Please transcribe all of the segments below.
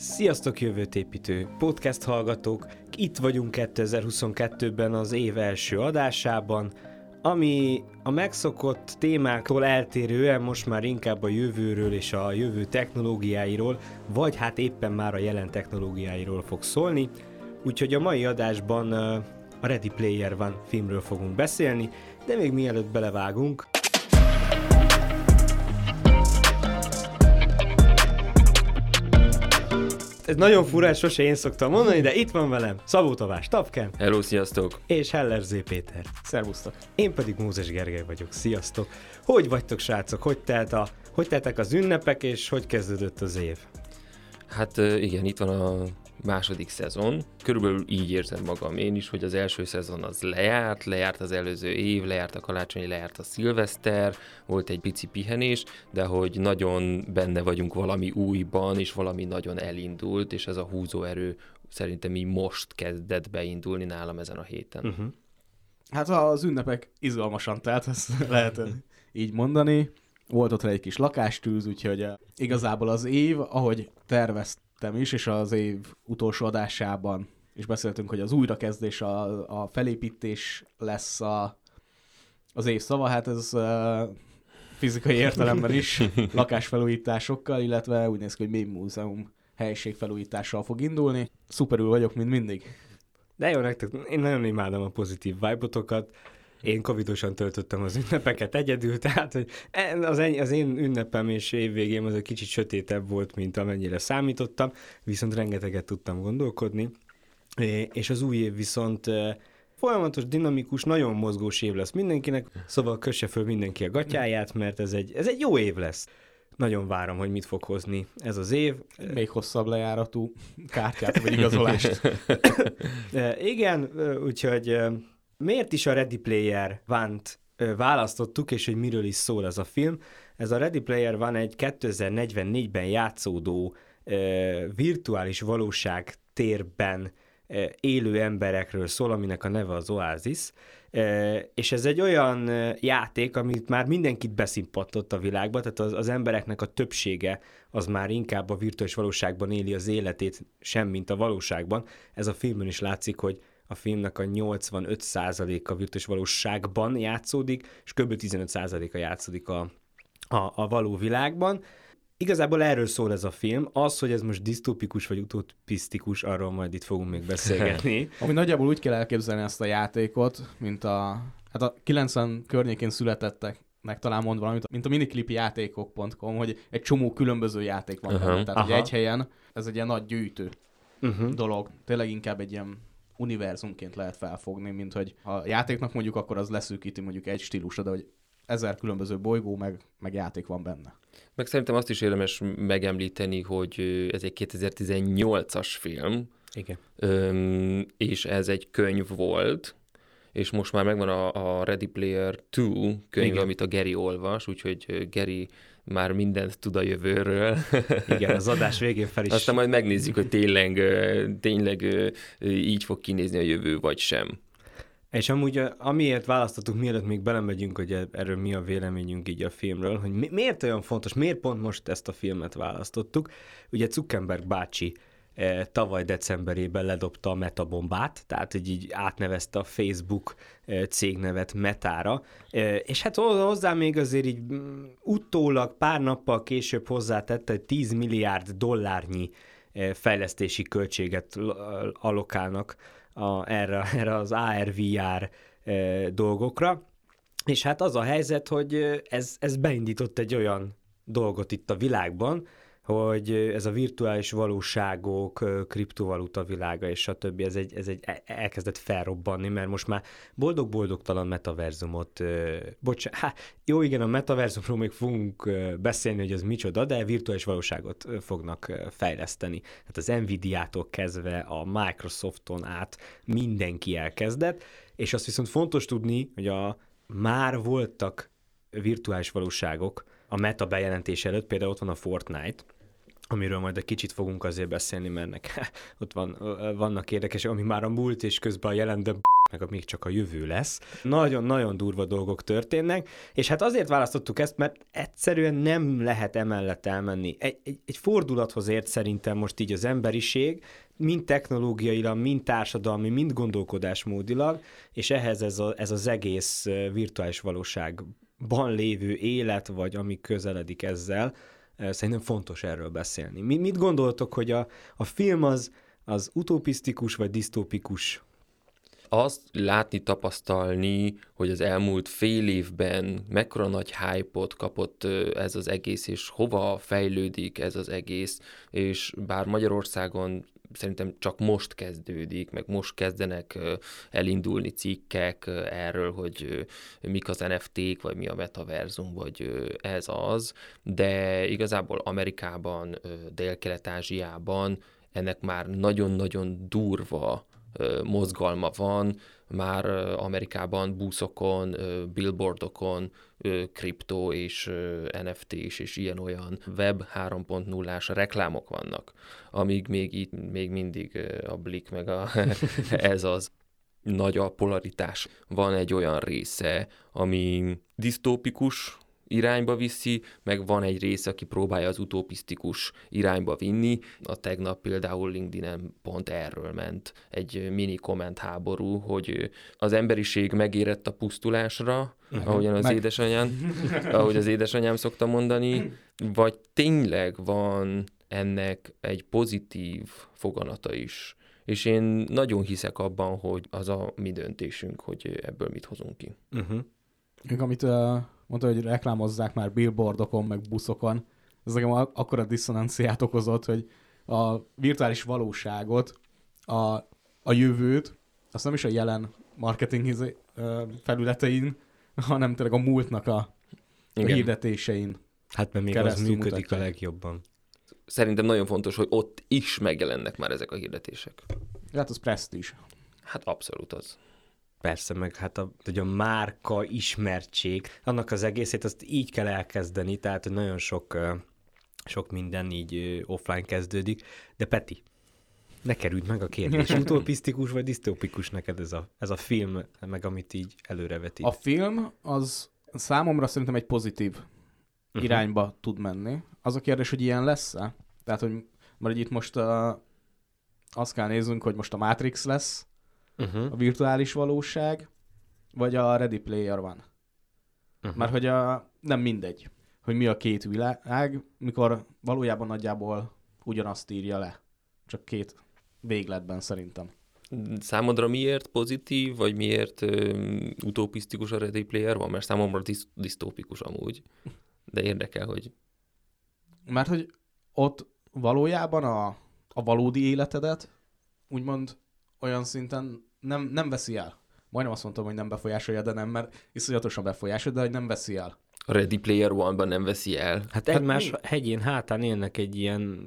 Sziasztok jövőtépítő podcast hallgatók! Itt vagyunk 2022-ben az év első adásában, ami a megszokott témáktól eltérően most már inkább a jövőről és a jövő technológiáiról, vagy hát éppen már a jelen technológiáiról fog szólni. Úgyhogy a mai adásban a Ready Player One filmről fogunk beszélni, de még mielőtt belevágunk, ez nagyon furán, sose én szoktam mondani, de itt van velem Szabó Tavás Tapken. Hello, sziasztok! És Heller Z. Péter. Szervusztok! Én pedig Mózes Gergely vagyok. Sziasztok! Hogy vagytok, srácok? Hogy, telt a, hogy teltek az ünnepek, és hogy kezdődött az év? Hát igen, itt van a második szezon. Körülbelül így érzem magam én is, hogy az első szezon az lejárt, lejárt az előző év, lejárt a karácsony, lejárt a szilveszter, volt egy pici pihenés, de hogy nagyon benne vagyunk valami újban, és valami nagyon elindult, és ez a húzóerő szerintem így most kezdett beindulni nálam ezen a héten. Uh-huh. Hát az ünnepek izgalmasan, tehát ezt lehet így mondani. Volt ott egy kis lakástűz, úgyhogy eh, igazából az év, ahogy tervezt beszélgettem is, és az év utolsó adásában is beszéltünk, hogy az újrakezdés, a, a felépítés lesz a, az év szava, hát ez uh, fizikai értelemben is lakásfelújításokkal, illetve úgy néz ki, hogy Mém Múzeum helységfelújítással fog indulni. Szuperül vagyok, mint mindig. De jó nektek, én nagyon imádom a pozitív vibe-otokat én covidosan töltöttem az ünnepeket egyedül, tehát hogy az, en, az én ünnepem és évvégém az egy kicsit sötétebb volt, mint amennyire számítottam, viszont rengeteget tudtam gondolkodni, és az új év viszont folyamatos, dinamikus, nagyon mozgós év lesz mindenkinek, szóval kösse föl mindenki a gatyáját, mert ez egy, ez egy jó év lesz. Nagyon várom, hogy mit fog hozni ez az év. Még hosszabb lejáratú kártyát vagy igazolást. Igen, úgyhogy miért is a Ready Player One-t választottuk, és hogy miről is szól ez a film. Ez a Ready Player van egy 2044-ben játszódó virtuális valóság térben élő emberekről szól, aminek a neve az Oasis, és ez egy olyan játék, amit már mindenkit beszimpattott a világba, tehát az, az embereknek a többsége az már inkább a virtuális valóságban éli az életét, sem mint a valóságban. Ez a filmben is látszik, hogy a filmnek a 85%-a virtuális valóságban játszódik, és kb. 15%-a játszódik a, a, a való világban. Igazából erről szól ez a film. Az, hogy ez most disztópikus vagy utopisztikus, arról majd itt fogunk még beszélgetni. Ami nagyjából úgy kell elképzelni ezt a játékot, mint a, hát a 90 környékén születettek meg talán mond valamit, mint a miniklipijátékok.com, hogy egy csomó különböző játék van uh-huh. benne. Tehát hogy egy helyen ez egy ilyen nagy gyűjtő uh-huh. dolog. Tényleg inkább egy ilyen univerzumként lehet felfogni, mint hogy ha játéknak mondjuk, akkor az leszűkíti mondjuk egy stílusra, de hogy ezer különböző bolygó, meg, meg játék van benne. Meg szerintem azt is érdemes megemlíteni, hogy ez egy 2018-as film, Igen. Öm, és ez egy könyv volt, és most már megvan a, a Ready Player 2 könyv, Igen. amit a Gary olvas, úgyhogy Gary már mindent tud a jövőről. Igen, az adás végén fel is. Aztán majd megnézzük, hogy tényleg, tényleg így fog kinézni a jövő, vagy sem. És amúgy amiért választottuk, mielőtt még belemegyünk, hogy erről mi a véleményünk így a filmről, hogy mi, miért olyan fontos, miért pont most ezt a filmet választottuk. Ugye Zuckerberg bácsi E, tavaly decemberében ledobta a metabombát, tehát hogy így átnevezte a Facebook e, cégnevet metára, e, és hát hozzá még azért így mm, utólag pár nappal később hozzátette, hogy 10 milliárd dollárnyi fejlesztési költséget alokálnak a, erre, erre az ARVR dolgokra, és hát az a helyzet, hogy ez, ez beindított egy olyan dolgot itt a világban, hogy ez a virtuális valóságok, kriptovaluta világa és stb. Ez egy, ez egy e, elkezdett felrobbanni, mert most már boldog-boldogtalan metaverzumot, bocsánat, há, jó igen, a metaverzumról még fogunk beszélni, hogy ez micsoda, de virtuális valóságot fognak fejleszteni. Hát az Nvidia-tól kezdve a Microsofton át mindenki elkezdett, és azt viszont fontos tudni, hogy a már voltak virtuális valóságok a meta bejelentés előtt, például ott van a Fortnite, amiről majd egy kicsit fogunk azért beszélni, mert nek, ott van, vannak érdekes, ami már a múlt és közben a jelen, de meg még csak a jövő lesz. Nagyon-nagyon durva dolgok történnek, és hát azért választottuk ezt, mert egyszerűen nem lehet emellett elmenni. Egy, egy, egy fordulathoz ért szerintem most így az emberiség, mind technológiailag, mind társadalmi, mind gondolkodásmódilag, és ehhez ez, a, ez az egész virtuális valóságban lévő élet, vagy ami közeledik ezzel, szerintem fontos erről beszélni. Mi, mit gondoltok, hogy a, a film az, az utopisztikus vagy disztópikus? Azt látni, tapasztalni, hogy az elmúlt fél évben mekkora nagy hype kapott ez az egész, és hova fejlődik ez az egész, és bár Magyarországon szerintem csak most kezdődik, meg most kezdenek elindulni cikkek erről, hogy mik az NFT-k, vagy mi a metaverzum, vagy ez az, de igazából Amerikában, Dél-Kelet-Ázsiában ennek már nagyon-nagyon durva mozgalma van, már Amerikában buszokon, billboardokon, kriptó és NFT és, és ilyen-olyan web 3.0-ás reklámok vannak, amíg még itt még mindig a Blik meg a, ez az nagy a polaritás. Van egy olyan része, ami disztópikus, irányba viszi, meg van egy része, aki próbálja az utopisztikus irányba vinni. A tegnap például LinkedIn-en pont erről ment egy mini komment háború, hogy az emberiség megérett a pusztulásra, uh-huh. ahogyan az meg... édesanyám, ahogy az édesanyám szokta mondani, vagy tényleg van ennek egy pozitív foganata is. És én nagyon hiszek abban, hogy az a mi döntésünk, hogy ebből mit hozunk ki. Uh-huh. Amit uh, mondta, hogy reklámozzák már billboardokon, meg buszokon. Ez nekem akkora diszonanciát okozott, hogy a virtuális valóságot, a, a jövőt, azt nem is a jelen marketing felületein, hanem tényleg a múltnak a, a hirdetésein. Hát mert még az működik mutatják. a legjobban. Szerintem nagyon fontos, hogy ott is megjelennek már ezek a hirdetések. Hát az presztízs. Hát abszolút az. Persze, meg hát a, hogy a márka ismertség, annak az egészét azt így kell elkezdeni, tehát nagyon sok, sok minden így offline kezdődik. De Peti, ne kerüld meg a kérdés. Utopisztikus vagy disztópikus neked ez a, ez a film, meg amit így előrevetít? A film az számomra szerintem egy pozitív uh-huh. irányba tud menni. Az a kérdés, hogy ilyen lesz-e? Tehát, hogy mert itt most uh, azt kell néznünk, hogy most a Matrix lesz, uh-huh. a virtuális valóság, vagy a Ready Player van. Uh-huh. Mert hogy a, nem mindegy, hogy mi a két világ, mikor valójában nagyjából ugyanazt írja le. Csak két végletben szerintem. Számodra miért pozitív, vagy miért ö, utopisztikus a Ready Player van? Mert számomra disz- disztópikus amúgy. De érdekel, hogy... Mert hogy ott valójában a, a valódi életedet úgymond olyan szinten nem, nem veszi el. Majdnem azt mondtam, hogy nem befolyásolja, de nem, mert iszonyatosan befolyásolja, de hogy nem veszi el. A Ready Player One-ban nem veszi el. Hát, hát egymás hát hegyén hátán élnek egy ilyen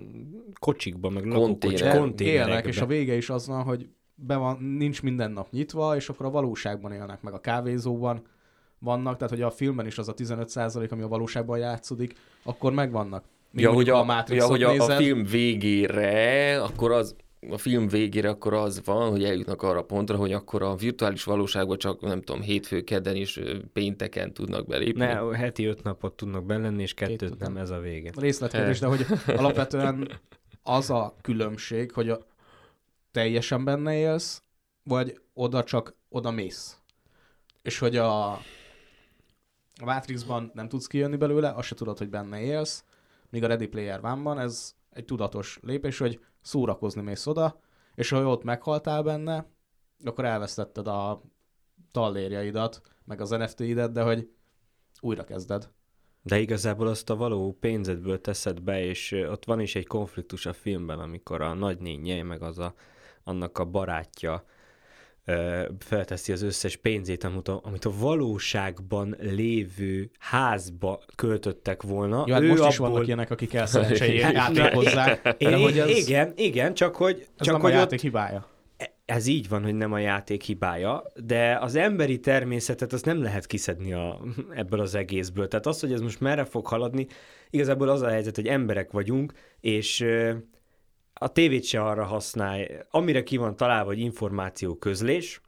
kocsikban, meg lakókocsik, Élnek, és a vége is az van, hogy be van, nincs minden nap nyitva, és akkor a valóságban élnek, meg a kávézóban vannak, tehát hogy a filmben is az a 15 ami a valóságban játszódik, akkor megvannak. Még ja, hogy a, a, ja, hogy a, a film végére, akkor az a film végére akkor az van, hogy eljutnak arra a pontra, hogy akkor a virtuális valóságban csak, nem tudom, hétfő, kedden és pénteken tudnak belépni. Ne, heti öt napot tudnak belenni, és kettőt Két nem, ez a vége. Részletkérdés, de hogy alapvetően az a különbség, hogy a teljesen benne élsz, vagy oda csak oda mész. És hogy a, a Matrixban nem tudsz kijönni belőle, azt se tudod, hogy benne élsz, míg a Ready Player One-ban ez egy tudatos lépés, hogy szórakozni mész oda, és ha ott meghaltál benne, akkor elvesztetted a tallérjaidat, meg az NFT-idet, de hogy újra kezded. De igazából azt a való pénzedből teszed be, és ott van is egy konfliktus a filmben, amikor a nagynénye, meg az a, annak a barátja felteszi az összes pénzét, amit a, amit a valóságban lévő házba költöttek volna. Ja, hát ő most abból... is vannak ilyenek, akik elszerencsei játékozzák. hogy ez... Igen, igen, csak hogy... Ez csak nem hogy a játék ott... hibája. ez így van, hogy nem a játék hibája, de az emberi természetet azt nem lehet kiszedni a, ebből az egészből. Tehát az, hogy ez most merre fog haladni, igazából az a helyzet, hogy emberek vagyunk, és a tévét se arra használja, amire ki van találva, hogy információ közlés,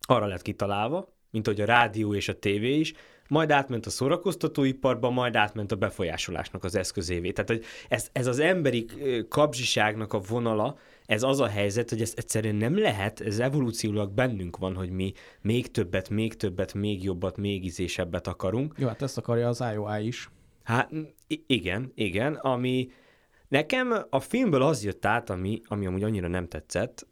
arra lett kitalálva, mint hogy a rádió és a tévé is, majd átment a szórakoztatóiparba, majd átment a befolyásolásnak az eszközévé. Tehát, hogy ez, ez az emberi kapzsiságnak a vonala, ez az a helyzet, hogy ez egyszerűen nem lehet, ez evolúciólag bennünk van, hogy mi még többet, még többet, még jobbat, még ízésebbet akarunk. Jó, hát ezt akarja az IOI is. Hát igen, igen, ami nekem a filmből az jött át, ami, ami amúgy annyira nem tetszett,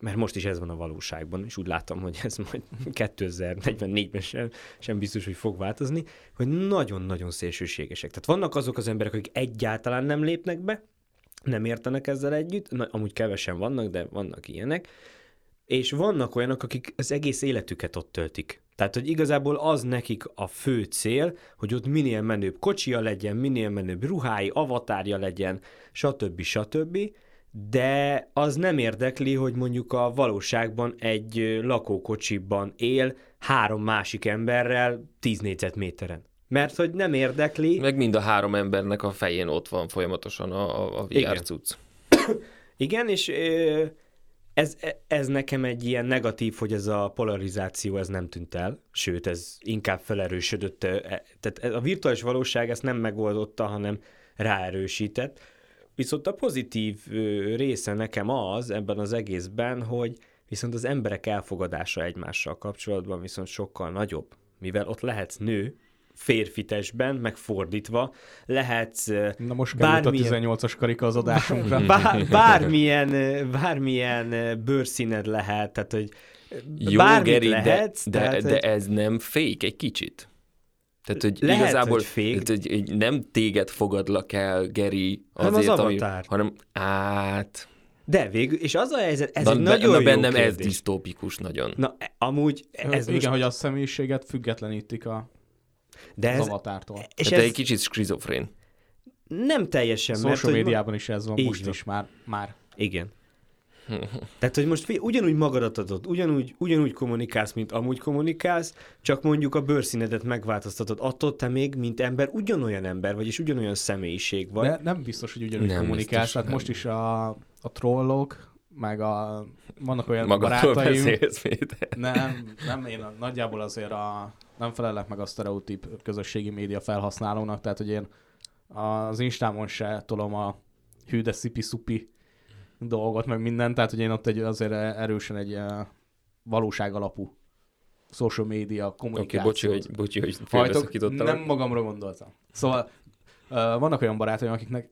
mert most is ez van a valóságban, és úgy látom, hogy ez majd 2044-ben sem, sem biztos, hogy fog változni, hogy nagyon-nagyon szélsőségesek. Tehát vannak azok az emberek, akik egyáltalán nem lépnek be, nem értenek ezzel együtt, na, amúgy kevesen vannak, de vannak ilyenek, és vannak olyanok, akik az egész életüket ott töltik. Tehát, hogy igazából az nekik a fő cél, hogy ott minél menőbb kocsia legyen, minél menőbb ruhái, avatárja legyen, stb. stb. De az nem érdekli, hogy mondjuk a valóságban egy lakókocsiban él három másik emberrel 10 négyzetméteren. Mert hogy nem érdekli. Meg mind a három embernek a fején ott van folyamatosan a, a VR Igen. cucc. Igen, és ez, ez nekem egy ilyen negatív, hogy ez a polarizáció ez nem tűnt el, sőt, ez inkább felerősödött. E, tehát a virtuális valóság ezt nem megoldotta, hanem ráerősített. Viszont a pozitív része nekem az ebben az egészben, hogy viszont az emberek elfogadása egymással kapcsolatban viszont sokkal nagyobb, mivel ott lehetsz nő, férfi testben, megfordítva, lehetsz Na most bármilyen... a 18-as karika az adásunkra. Bár, bármilyen, bármilyen bőrszíned lehet, tehát hogy Jó, bármit Geri, lehetsz. De, tehát, de, de ez nem fék egy kicsit? Tehát, hogy Lehet, igazából hogy fék. Tehát, hogy nem téged fogadlak el, Geri, azért, hanem az ami, hanem át... De végül, és az a helyzet, ez na, egy nagyon na, jó bennem kérdés. ez disztópikus nagyon. Na, amúgy ez Igen, most... hogy a személyiséget függetlenítik a de ez, az avatártól. És ez egy kicsit skrizofrén. Nem teljesen. Social mert, médiában is ez van, most van. is már. már. Igen. Tehát, hogy most ugyanúgy magadat adod, ugyanúgy, ugyanúgy kommunikálsz, mint amúgy kommunikálsz, csak mondjuk a bőrszínedet megváltoztatod. Attól te még, mint ember, ugyanolyan ember vagy, és ugyanolyan személyiség vagy. De nem biztos, hogy ugyanúgy nem kommunikálsz. Tehát most is a, a trollok, meg a, vannak olyan Magadról barátaim. Nem, nem, én nagyjából azért a, nem felelek meg a sztereotíp közösségi média felhasználónak, tehát hogy én az Instámon se tolom a hű de szipi-szupi dolgot, meg mindent, tehát hogy én ott egy, azért erősen egy valóság alapú social media kommunikáció. Oké, okay, bocsi, hogy, bocsi, hogy Nem magamra gondoltam. Szóval vannak olyan barátaim, akiknek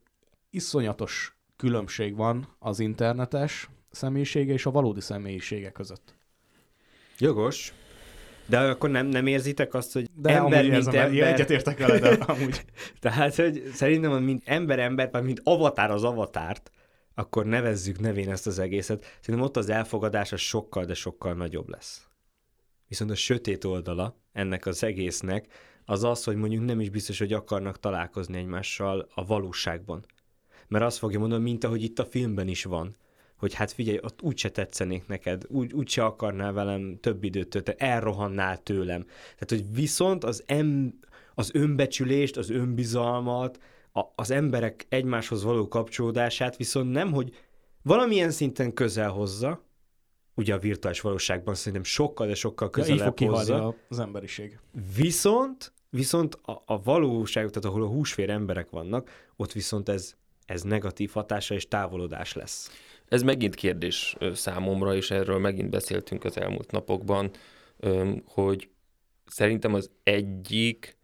iszonyatos különbség van az internetes személyisége és a valódi személyisége között. Jogos. De akkor nem, nem érzitek azt, hogy de ember, mint ember... Ja, egyetértek vele, de amúgy. Tehát, hogy szerintem, mint ember ember, vagy mint avatár az avatárt, akkor nevezzük nevén ezt az egészet. Szerintem ott az elfogadás az sokkal, de sokkal nagyobb lesz. Viszont a sötét oldala ennek az egésznek az az, hogy mondjuk nem is biztos, hogy akarnak találkozni egymással a valóságban. Mert azt fogja mondani, mint ahogy itt a filmben is van, hogy hát figyelj, ott úgyse tetszenék neked, úgy, úgyse akarnál velem több időt tölteni, elrohannál tőlem. Tehát, hogy viszont az, em, az önbecsülést, az önbizalmat, a, az emberek egymáshoz való kapcsolódását viszont nem, hogy valamilyen szinten közel hozza, ugye a virtuális valóságban szerintem sokkal, de sokkal közelebb ja, hozza. az emberiség. Viszont, viszont a, a valóság, tehát ahol a húsfér emberek vannak, ott viszont ez, ez negatív hatása és távolodás lesz. Ez megint kérdés számomra, és erről megint beszéltünk az elmúlt napokban, hogy szerintem az egyik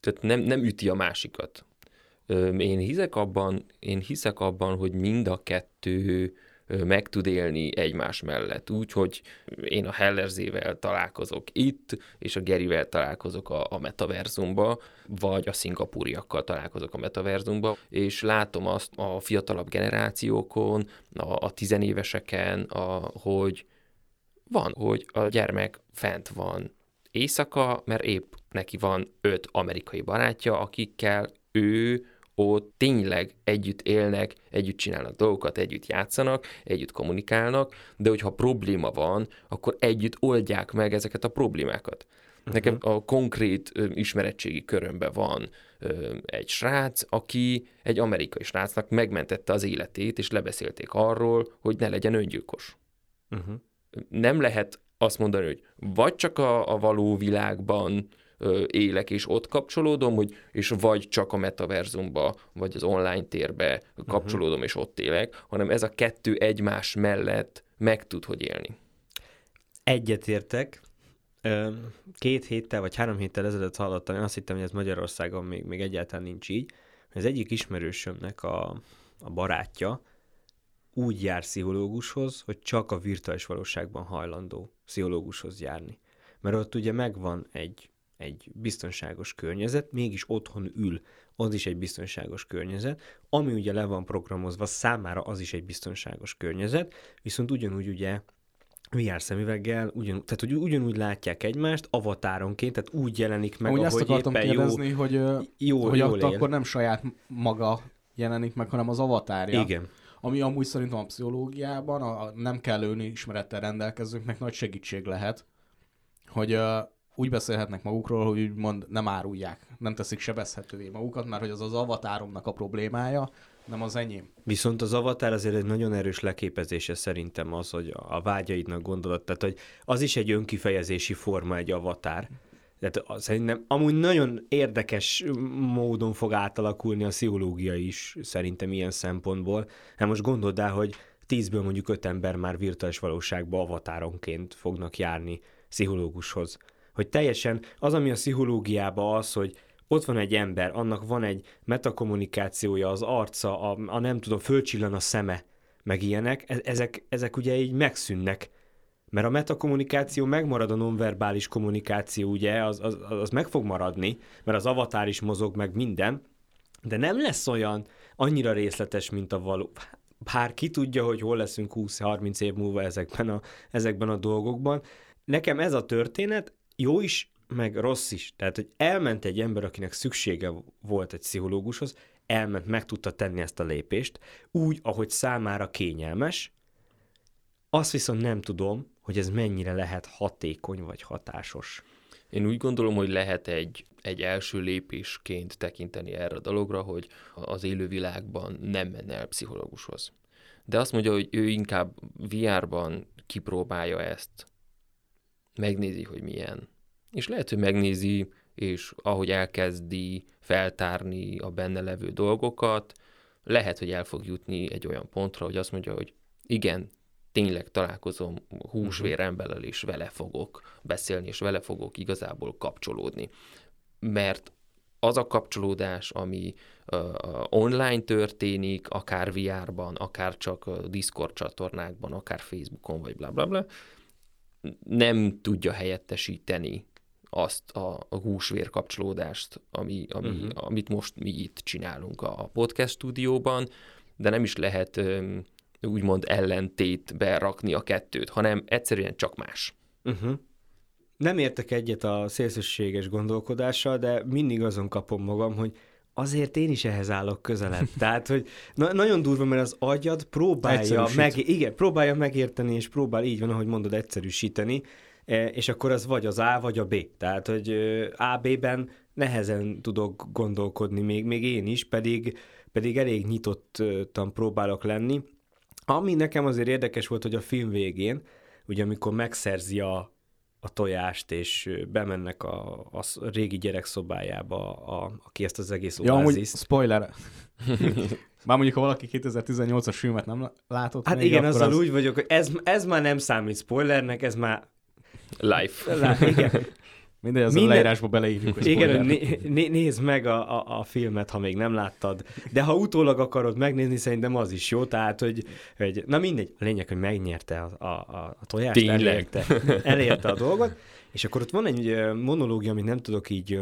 tehát nem, nem üti a másikat. Én hiszek abban, én hiszek abban, hogy mind a kettő meg tud élni egymás mellett. Úgy, hogy én a Hellerzével találkozok itt, és a Gerivel találkozok a, a metaverzumba, vagy a szingapúriakkal találkozok a metaverzumba, és látom azt a fiatalabb generációkon, a, a tizenéveseken, a, hogy van, hogy a gyermek fent van éjszaka, mert épp neki van öt amerikai barátja, akikkel ő ott tényleg együtt élnek, együtt csinálnak dolgokat, együtt játszanak, együtt kommunikálnak, de hogyha probléma van, akkor együtt oldják meg ezeket a problémákat. Uh-huh. Nekem a konkrét ö, ismeretségi körömben van ö, egy srác, aki egy amerikai srácnak megmentette az életét, és lebeszélték arról, hogy ne legyen öngyilkos. Uh-huh. Nem lehet azt mondani, hogy vagy csak a, a való világban élek és ott kapcsolódom, hogy, és vagy csak a metaverzumba, vagy az online térbe kapcsolódom uh-huh. és ott élek, hanem ez a kettő egymás mellett meg tud, hogy élni. Egyetértek, két héttel vagy három héttel ezelőtt hallottam, én azt hittem, hogy ez Magyarországon még, még egyáltalán nincs így, az egyik ismerősömnek a, a barátja úgy jár pszichológushoz, hogy csak a virtuális valóságban hajlandó pszichológushoz járni. Mert ott ugye megvan egy, egy biztonságos környezet, mégis otthon ül, az is egy biztonságos környezet, ami ugye le van programozva, számára az is egy biztonságos környezet, viszont ugyanúgy ugye VR szemüveggel, ugyan, tehát hogy ugyanúgy látják egymást, avatáronként, tehát úgy jelenik meg, Úgy ahogy azt akartam éppen kérdezni, jó, hogy, jó, hogy jól ott él. akkor nem saját maga jelenik meg, hanem az avatárja. Igen. Ami amúgy szerintem a pszichológiában, a nem kellő ismerettel rendelkezőknek nagy segítség lehet, hogy úgy beszélhetnek magukról, hogy úgymond nem árulják, nem teszik sebezhetővé magukat, mert hogy az az avatáromnak a problémája, nem az enyém. Viszont az avatár azért egy nagyon erős leképezése szerintem az, hogy a vágyaidnak gondolod, tehát hogy az is egy önkifejezési forma egy avatár. Tehát szerintem amúgy nagyon érdekes módon fog átalakulni a pszichológia is szerintem ilyen szempontból. Hát most gondold el, hogy tízből mondjuk öt ember már virtuális valóságban avatáronként fognak járni pszichológushoz. Hogy teljesen az, ami a pszichológiában az, hogy ott van egy ember, annak van egy metakommunikációja, az arca, a, a nem tudom, fölcsillan a szeme, meg ilyenek, e- ezek, ezek ugye így megszűnnek. Mert a metakommunikáció megmarad a nonverbális kommunikáció, ugye, az, az, az meg fog maradni, mert az avatár is mozog, meg minden, de nem lesz olyan annyira részletes, mint a való. Bár ki tudja, hogy hol leszünk 20-30 év múlva ezekben a, ezekben a dolgokban. Nekem ez a történet jó is, meg rossz is. Tehát, hogy elment egy ember, akinek szüksége volt egy pszichológushoz, elment, meg tudta tenni ezt a lépést, úgy, ahogy számára kényelmes, azt viszont nem tudom, hogy ez mennyire lehet hatékony vagy hatásos. Én úgy gondolom, hogy lehet egy, egy első lépésként tekinteni erre a dologra, hogy az élővilágban nem menne el pszichológushoz. De azt mondja, hogy ő inkább VR-ban kipróbálja ezt, megnézi, hogy milyen. És lehet, hogy megnézi, és ahogy elkezdi feltárni a benne levő dolgokat, lehet, hogy el fog jutni egy olyan pontra, hogy azt mondja, hogy igen, tényleg találkozom húsvér emberrel, és vele fogok beszélni, és vele fogok igazából kapcsolódni. Mert az a kapcsolódás, ami uh, online történik, akár VR-ban, akár csak Discord csatornákban, akár Facebookon, vagy bla bla bla, nem tudja helyettesíteni azt a, a húsvér kapcsolódást, ami, ami, uh-huh. amit most mi itt csinálunk a podcast stúdióban, de nem is lehet úgymond ellentétbe rakni a kettőt, hanem egyszerűen csak más. Uh-huh. Nem értek egyet a szélsőséges gondolkodással, de mindig azon kapom magam, hogy azért én is ehhez állok közelebb. Tehát, hogy na- nagyon durva, mert az agyad próbálja, meg, igen, próbálja megérteni, és próbál így van, ahogy mondod, egyszerűsíteni, e, és akkor az vagy az A, vagy a B. Tehát, hogy A-B-ben nehezen tudok gondolkodni, még, még én is, pedig, pedig elég nyitottan próbálok lenni. Ami nekem azért érdekes volt, hogy a film végén, ugye amikor megszerzi a, a tojást, és bemennek a, a régi gyerek szobájába, a, aki ezt az egész ja, amúgy, spoiler. Már mondjuk, ha valaki 2018-as filmet nem látott Hát még, igen, akkor azzal az... úgy vagyok, hogy ez, ez már nem számít spoilernek, ez már... Life. Lá, igen. Mindegy, az Minden- a leírásba beleírjuk, hogy Igen, né, né, nézd meg a, a, a filmet, ha még nem láttad. De ha utólag akarod megnézni, szerintem az is jó. Tehát, hogy, hogy na mindegy, a lényeg, hogy megnyerte a, a, a, a tojást, Tényleg. elérte, elérte a dolgot, és akkor ott van egy monológia, amit nem tudok így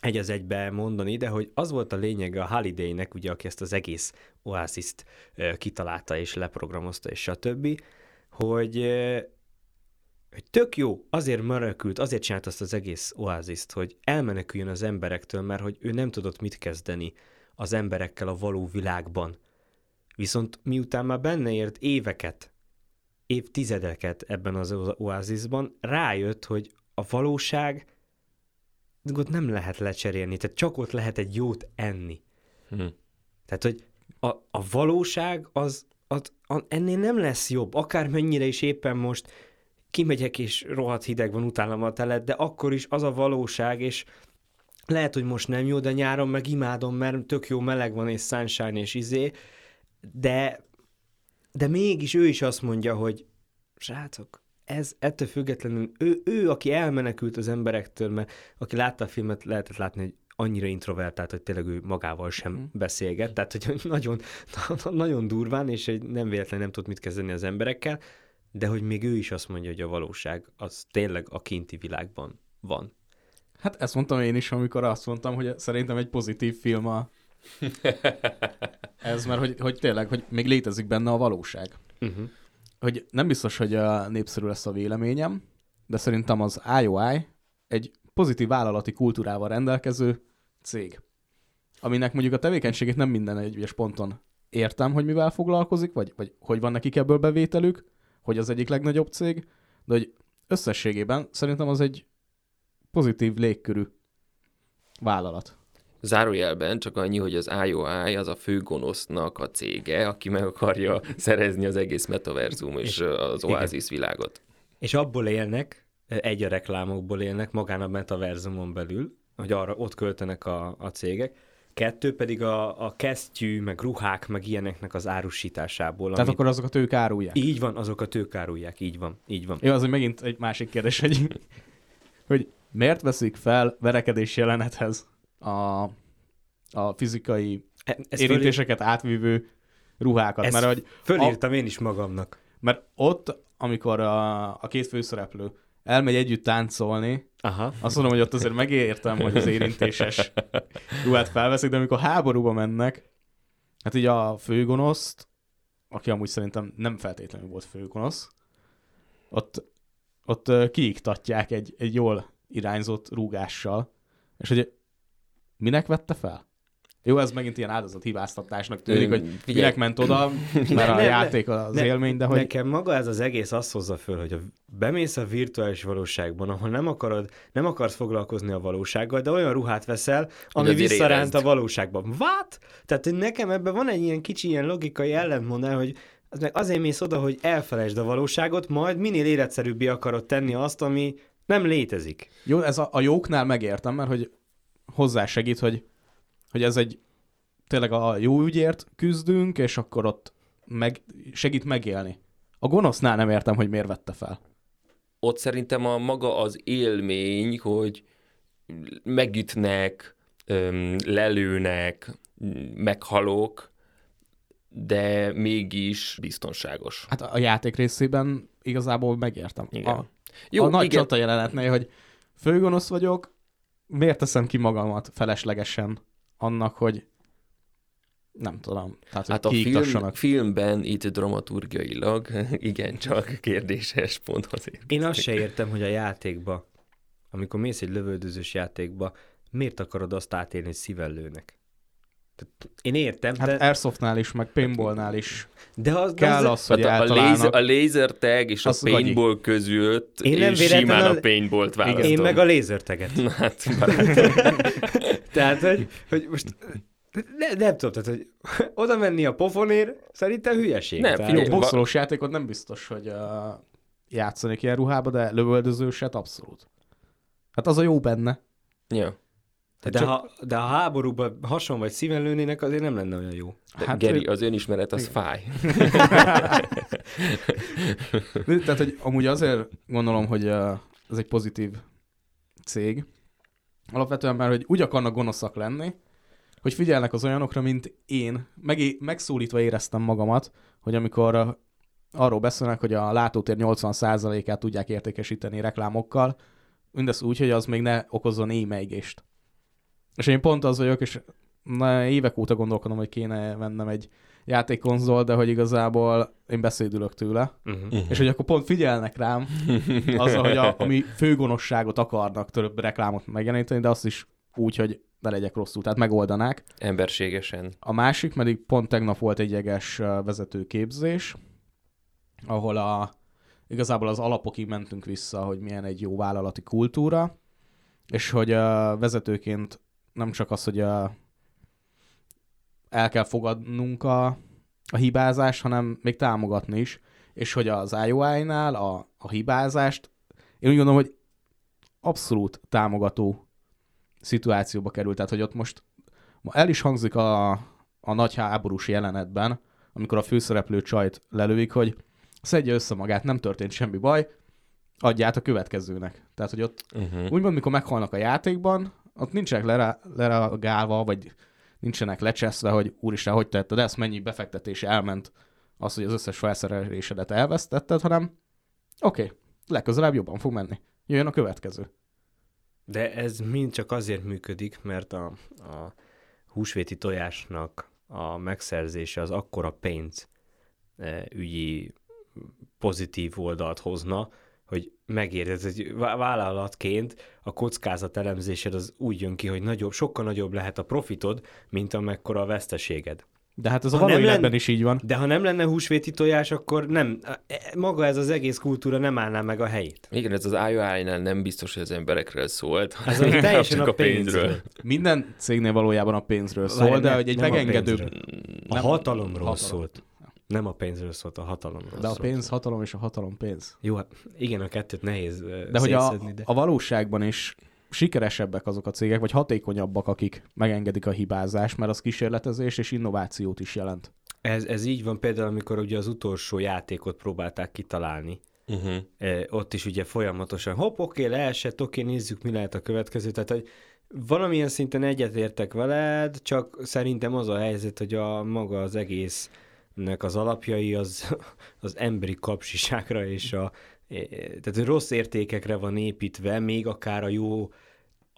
egy az egybe mondani, de hogy az volt a lényeg a Holiday-nek, ugye, aki ezt az egész Oasis-t ö, kitalálta és leprogramozta, és stb., hogy hogy tök jó, azért menekült, azért csinált azt az egész oáziszt, hogy elmeneküljön az emberektől, mert hogy ő nem tudott mit kezdeni az emberekkel a való világban. Viszont miután már benne ért éveket, évtizedeket ebben az oázisban, rájött, hogy a valóság ott nem lehet lecserélni, tehát csak ott lehet egy jót enni. Hm. Tehát, hogy a, a valóság az, az, az ennél nem lesz jobb, akármennyire is éppen most kimegyek és rohadt hideg van, utálom a telet, de akkor is az a valóság, és lehet, hogy most nem jó, de nyáron meg imádom, mert tök jó meleg van, és sunshine, és izé, de, de mégis ő is azt mondja, hogy srácok, ez ettől függetlenül, ő, ő, aki elmenekült az emberektől, mert aki látta a filmet, lehetett látni, hogy annyira introvertált, hogy tényleg ő magával sem mm. beszélget, tehát hogy nagyon, nagyon durván, és egy nem véletlen nem tud mit kezdeni az emberekkel, de hogy még ő is azt mondja, hogy a valóság az tényleg a kinti világban van. Hát ezt mondtam én is, amikor azt mondtam, hogy szerintem egy pozitív film a... Ez, mert hogy, hogy tényleg, hogy még létezik benne a valóság. Uh-huh. Hogy nem biztos, hogy a népszerű lesz a véleményem, de szerintem az IOI egy pozitív vállalati kultúrával rendelkező cég, aminek mondjuk a tevékenységét nem minden egyes ponton értem, hogy mivel foglalkozik, vagy, vagy hogy van nekik ebből bevételük, hogy az egyik legnagyobb cég, de hogy összességében szerintem az egy pozitív légkörű vállalat. Zárójelben csak annyi, hogy az IOI az a fő gonosznak a cége, aki meg akarja szerezni az egész metaverzum és, és az oázis világot. És abból élnek, egy a reklámokból élnek magán a metaverzumon belül, hogy arra ott költenek a, a cégek, kettő pedig a, a kesztyű, meg ruhák, meg ilyeneknek az árusításából. Tehát amit... akkor azokat ők árulják? Így van, azokat ők árulják, így van, így van. Jó, az megint egy másik kérdés, hogy, hogy miért veszik fel verekedés jelenethez a, a fizikai e, ez érintéseket fölír... átvívő ruhákat? Ezt mert, hogy fölírtam a... én is magamnak. Mert ott, amikor a, a két főszereplő elmegy együtt táncolni, Aha. azt mondom, hogy ott azért megértem, hogy az érintéses ruhát felveszik, de amikor háborúba mennek, hát így a főgonoszt, aki amúgy szerintem nem feltétlenül volt főgonosz, ott, ott kiiktatják egy, egy jól irányzott rúgással, és hogy minek vette fel? Jó, ez megint ilyen áldozat hibáztatásnak tűnik, hogy figyelj. minek ment oda, mert ne, a ne, játék az ne, élmény, de hogy... Nekem maga ez az egész azt hozza föl, hogy a, bemész a virtuális valóságban, ahol nem akarod, nem akarsz foglalkozni a valósággal, de olyan ruhát veszel, ami visszaránt a valóságban. What? Tehát, nekem ebben van egy ilyen kicsi ilyen logikai ellentmondás, hogy az meg azért mész oda, hogy elfelejtsd a valóságot, majd minél életszerűbbé akarod tenni azt, ami nem létezik. Jó, ez a, a jóknál megértem, mert hogy hozzásegít, hogy hogy ez egy tényleg a jó ügyért küzdünk, és akkor ott meg, segít megélni. A gonosznál nem értem, hogy miért vette fel. Ott szerintem a maga az élmény, hogy megütnek, lelőnek, meghalok, de mégis biztonságos. Hát a játék részében igazából megértem. Igen. A, Jó, a nagy igen. csata jelenetnél, hogy főgonosz vagyok, miért teszem ki magamat feleslegesen annak, hogy nem tudom. Tehát, hát a film, filmben itt dramaturgiailag igencsak kérdéses pont azért. Én azt se értem, hogy a játékba, amikor mész egy lövöldözős játékba, miért akarod azt átélni, hogy szívellőnek? Én értem, hát de... Airsoftnál is, meg paintballnál is de az, kell de az, az, hogy hát a, laser, a laser tag és a paintball gagyi. között én nem simán a, a paintballt választom. Én meg a laser taget. hát, Tehát, hogy, hogy most ne, nem tudom, tehát, hogy oda menni a pofonért, szerintem hülyeség. Nem, tehát, jó, boxolós játékot nem biztos, hogy uh, játszani ilyen ruhába, de lövöldözőset abszolút. Hát az a jó benne. Ja. De, csak... ha, de ha háborúban hason vagy szíven lőnének, azért nem lenne olyan jó. De hát, Geri, az önismeret az igen. fáj. Tehát, hogy amúgy azért gondolom, hogy ez egy pozitív cég. Alapvetően már, hogy úgy akarnak gonoszak lenni, hogy figyelnek az olyanokra, mint én. Meg, megszólítva éreztem magamat, hogy amikor arról beszélnek, hogy a látótér 80%-át tudják értékesíteni reklámokkal, mindez úgy, hogy az még ne okozzon émeigést. És én pont az vagyok, és na, évek óta gondolkodom, hogy kéne vennem egy játékkonzol, de hogy igazából én beszédülök tőle, uh-huh. és hogy akkor pont figyelnek rám azzal, hogy a, ami főgonosságot akarnak több reklámot megjeleníteni, de azt is úgy, hogy ne legyek rosszul, tehát megoldanák. Emberségesen. A másik pedig pont tegnap volt egy jeges vezetőképzés, ahol a, igazából az alapokig mentünk vissza, hogy milyen egy jó vállalati kultúra, és hogy uh, vezetőként nem csak az, hogy uh, el kell fogadnunk a, a hibázást, hanem még támogatni is, és hogy az IOI-nál a, a hibázást, én úgy gondolom, hogy abszolút támogató szituációba került, tehát hogy ott most el is hangzik a, a nagy háborús jelenetben, amikor a főszereplő csajt lelőik, hogy szedje össze magát, nem történt semmi baj, adja át a következőnek. Tehát, hogy ott Uh-huh. úgymond, mikor meghalnak a játékban, ott nincsenek lera- lereagálva, vagy nincsenek lecseszve, hogy úristen, hogy tetted ezt, mennyi befektetés elment az, hogy az összes felszerelésedet elvesztetted, hanem oké, okay, legközelebb jobban fog menni. Jöjjön a következő. De ez mind csak azért működik, mert a, a húsvéti tojásnak a megszerzése az akkora pénz eh, ügyi pozitív oldalt hozna, hogy megérzed, hogy vá- vállalatként a kockázat elemzésed az úgy jön ki, hogy nagyobb, sokkal nagyobb lehet a profitod, mint amekkora a veszteséged. De hát ez a Ha való nem életben lenne- is így van. De ha nem lenne húsvéti tojás, akkor nem, e- maga ez az egész kultúra nem állná meg a helyét. Igen, ez az IOI-nál nem biztos, hogy az emberekről szólt, Ez hanem teljesen a pénzről. Minden cégnél valójában a pénzről szól, Várj, de hogy egy a megengedőbb... A Nem- hatalomról hatalom. szólt. Nem a pénzről szólt, a hatalomról De a szólt. pénz hatalom és a hatalom pénz. Jó, hát igen, a kettőt nehéz De hogy a, de... a valóságban is sikeresebbek azok a cégek, vagy hatékonyabbak, akik megengedik a hibázást, mert az kísérletezés és innovációt is jelent. Ez, ez így van például, amikor ugye az utolsó játékot próbálták kitalálni. Uh-huh. Eh, ott is ugye folyamatosan hopp, oké, leesett, oké, nézzük, mi lehet a következő. Tehát, hogy valamilyen szinten egyetértek veled, csak szerintem az a helyzet, hogy a maga az egésznek az alapjai az, az emberi kapcsiságra és a eh, tehát rossz értékekre van építve, még akár a jó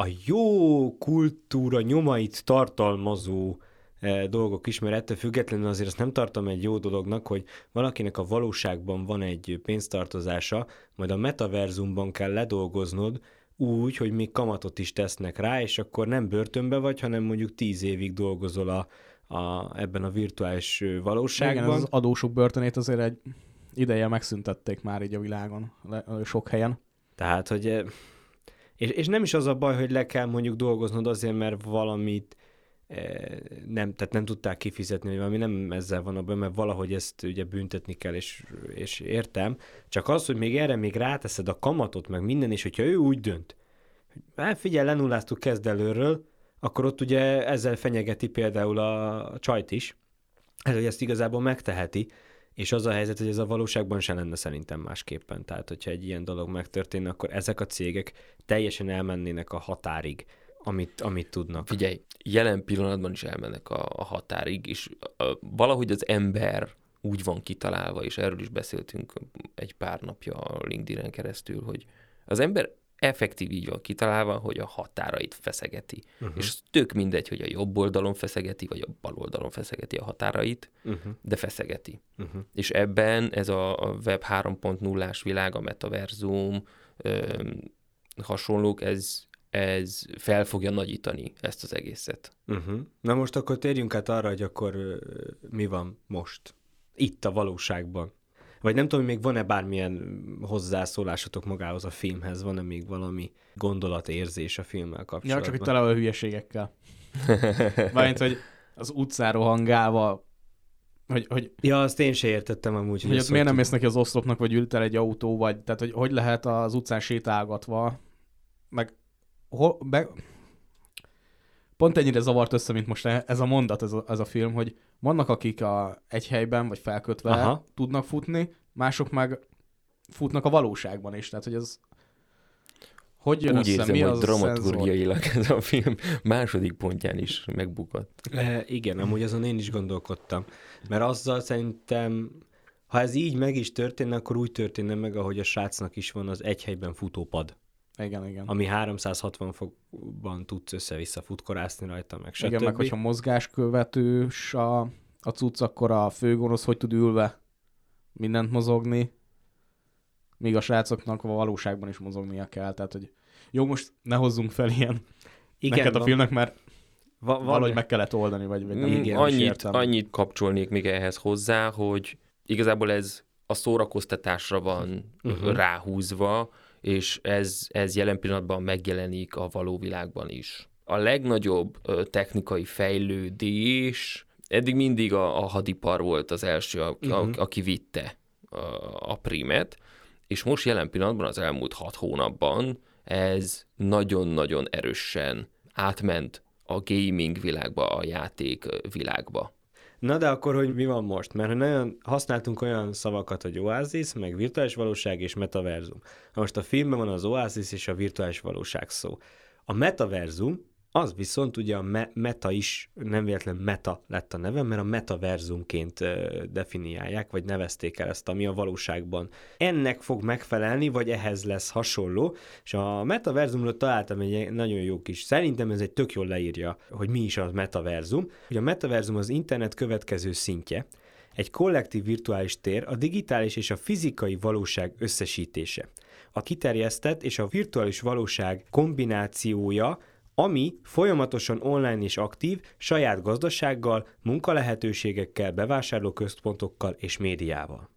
a jó kultúra nyomait tartalmazó eh, dolgok is, mert ettől függetlenül azért azt nem tartom egy jó dolognak, hogy valakinek a valóságban van egy pénztartozása, majd a metaverzumban kell ledolgoznod úgy, hogy még kamatot is tesznek rá, és akkor nem börtönbe vagy, hanem mondjuk tíz évig dolgozol a, a, ebben a virtuális Igen, valóságban. ez az adósok börtönét azért egy ideje megszüntették már így a világon, le, sok helyen. Tehát, hogy... És, és nem is az a baj, hogy le kell mondjuk dolgoznod azért, mert valamit nem, tehát nem tudták kifizetni, vagy valami nem ezzel van a baj, mert valahogy ezt ugye büntetni kell, és, és értem. Csak az, hogy még erre még ráteszed a kamatot, meg minden, és hogyha ő úgy dönt, hogy hát figyelj, lenulláztuk kezd előről, akkor ott ugye ezzel fenyegeti például a csajt is, ez, hogy ezt igazából megteheti, és az a helyzet, hogy ez a valóságban se lenne szerintem másképpen. Tehát, hogyha egy ilyen dolog megtörténne, akkor ezek a cégek teljesen elmennének a határig, amit, amit tudnak. Figyelj, jelen pillanatban is elmennek a, a határig, és a, valahogy az ember úgy van kitalálva, és erről is beszéltünk egy pár napja a LinkedIn-en keresztül, hogy az ember effektív így van kitalálva, hogy a határait feszegeti. Uh-huh. És tök mindegy, hogy a jobb oldalon feszegeti, vagy a bal oldalon feszegeti a határait, Uh-huh. de feszegeti. Uh-huh. És ebben ez a web 3.0-ás világ, a metaverzum, öm, hasonlók, ez, ez fel fogja nagyítani ezt az egészet. Uh-huh. Na most akkor térjünk át arra, hogy akkor mi van most, itt a valóságban. Vagy nem tudom, hogy még van-e bármilyen hozzászólásotok magához a filmhez, van-e még valami gondolatérzés a filmmel Ja, kapcsolatban? csak hogy tele van hülyeségekkel. Mármint, hogy az utcáról hangálva, hogy, hogy, Ja, azt én se értettem amúgy. hogy ezt miért nem hogy mész neki az oszlopnak, vagy ült el egy autó, vagy tehát, hogy hogy lehet az utcán sétálgatva, meg hol, be... pont ennyire zavart össze, mint most ez a mondat, ez a, ez a film, hogy vannak, akik a, egy helyben, vagy felkötve Aha. Tudnak futni, mások meg futnak a valóságban is, tehát hogy ez hogy jön Úgy össze, érzem, mi hogy dramaturgiailag ez a film második pontján is megbukott. E, igen, amúgy azon én is gondolkodtam. Mert azzal szerintem, ha ez így meg is történne, akkor úgy történne meg, ahogy a srácnak is van az egy helyben futópad, Igen, igen. ami 360 fokban tudsz össze-vissza futkorászni rajta, meg stb. Igen, meg hogyha mozgáskövetős a, a cucc, akkor a főgonosz hogy tud ülve mindent mozogni, míg a srácoknak a valóságban is mozognia kell. Tehát, hogy jó, most ne hozzunk fel ilyen Igen, neked a van- filmnek, mert Va- valahogy meg kellett oldani, vagy, vagy nem, is annyit, értem. annyit kapcsolnék még ehhez hozzá, hogy igazából ez a szórakoztatásra van uh-huh. ráhúzva, és ez, ez jelen pillanatban megjelenik a való világban is. A legnagyobb technikai fejlődés eddig mindig a, a hadipar volt az első, a, uh-huh. a, aki vitte a, a primet, és most jelen pillanatban az elmúlt hat hónapban ez nagyon-nagyon erősen átment a gaming világba, a játék világba. Na de akkor, hogy mi van most? Mert nagyon használtunk olyan szavakat, hogy oázis, meg virtuális valóság és metaverzum. Na most a filmben van az oázis és a virtuális valóság szó. A metaverzum, az viszont ugye a me- meta is, nem véletlen meta lett a neve, mert a metaverzumként definiálják, vagy nevezték el ezt, ami a valóságban ennek fog megfelelni, vagy ehhez lesz hasonló, és a metaverzumról találtam egy nagyon jó kis, szerintem ez egy tök jól leírja, hogy mi is a metaverzum. Hogy a metaverzum az internet következő szintje, egy kollektív virtuális tér a digitális és a fizikai valóság összesítése. A kiterjesztett és a virtuális valóság kombinációja, ami folyamatosan online és aktív, saját gazdasággal, munkalehetőségekkel, bevásárlóközpontokkal és médiával.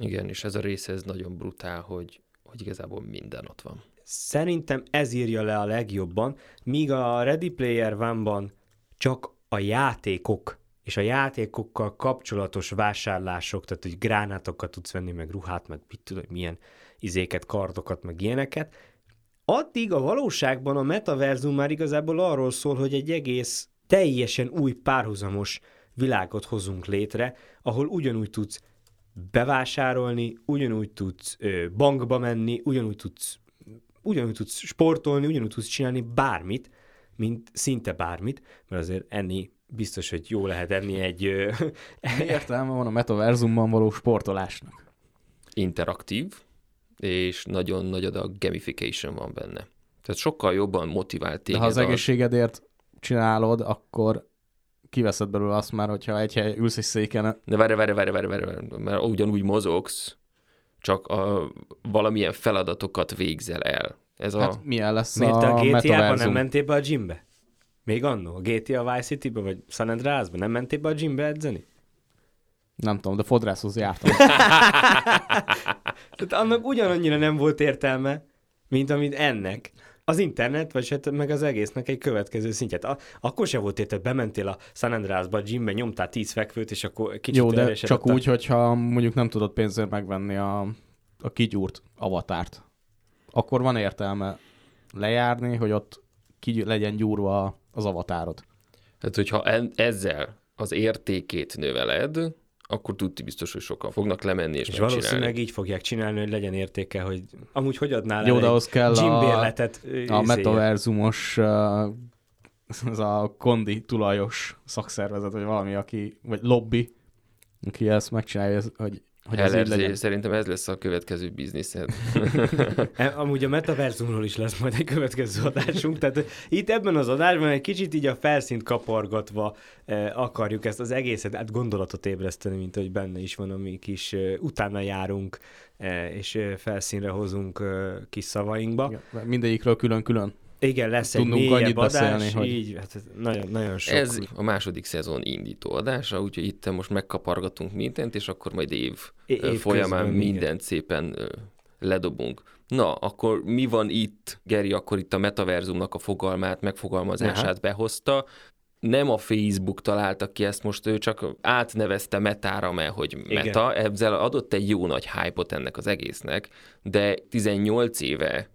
Igen, és ez a része ez nagyon brutál, hogy, hogy igazából minden ott van. Szerintem ez írja le a legjobban, míg a Ready Player One-ban csak a játékok és a játékokkal kapcsolatos vásárlások, tehát hogy gránátokat tudsz venni, meg ruhát, meg mit tudom, milyen izéket, kardokat, meg ilyeneket, addig a valóságban a metaverzum már igazából arról szól, hogy egy egész teljesen új párhuzamos világot hozunk létre, ahol ugyanúgy tudsz bevásárolni, ugyanúgy tudsz ö, bankba menni, ugyanúgy tudsz, ugyanúgy tudsz sportolni, ugyanúgy tudsz csinálni bármit, mint szinte bármit, mert azért enni biztos, hogy jó lehet enni egy... Ö, Mi értelme van a metaverzumban való sportolásnak? Interaktív, és nagyon nagy adag gamification van benne. Tehát sokkal jobban motivált De téged ha az az- egészségedért csinálod, akkor kiveszed belőle azt már, hogyha egy hely ülsz egy széken, De várj, várj, várj, várj, várj, várj, mert ugyanúgy mozogsz, csak a, valamilyen feladatokat végzel el. Ez a... hát milyen lesz miért a, a GTA-ban nem mentél be a gymbe? Még annó? A GTA Vice City-be, vagy San Andreasba? Nem mentél be a gymbe edzeni? Nem tudom, de fodrászhoz jártam. Tehát annak ugyanannyira nem volt értelme, mint amit ennek. Az internet, vagy hát meg az egésznek egy következő szintjét. A, akkor se volt érted, bementél a San Andreasba, a gymbe, nyomtál tíz fekvőt, és akkor kicsit Jó, de csak a- úgy, hogyha mondjuk nem tudod pénzért megvenni a, a kigyúrt avatárt. Akkor van értelme lejárni, hogy ott kigy- legyen gyúrva az avatárod. Tehát, hogyha en- ezzel az értékét növeled, akkor tudti biztos, hogy sokan fognak lemenni és, És valószínűleg így fogják csinálni, hogy legyen értéke, hogy amúgy hogy adnál Jó, el de egy ahhoz kell a- A metaverzumos, az a kondi tulajos szakszervezet, vagy valami, aki, vagy lobby, aki ezt megcsinálja, ez- hogy, hogy ez így LRZ, legyen. szerintem ez lesz a következő bizniszed. E, Amúgy a metaverzumról is lesz majd egy következő adásunk, tehát itt ebben az adásban egy kicsit így a felszínt kapargatva eh, akarjuk ezt az egészet, hát gondolatot ébreszteni, mint hogy benne is van, ami kis eh, utána járunk, eh, és felszínre hozunk kis szavainkba. Igen, mindegyikről külön-külön. Igen lesz egy Tudnunk mélyebb annyit adás, beszélni, hogy- így, hát ez nagyon, nagyon sok. Ez a második szezon indító adása, úgyhogy itt most megkapargatunk mindent, és akkor majd év, É- folyamán közben, igen. mindent szépen ledobunk. Na, akkor mi van itt? Geri akkor itt a metaverzumnak a fogalmát, megfogalmazását Aha. behozta. Nem a Facebook találta ki ezt most, ő csak átnevezte metára, mert hogy meta, ezzel adott egy jó nagy hype ennek az egésznek, de 18 éve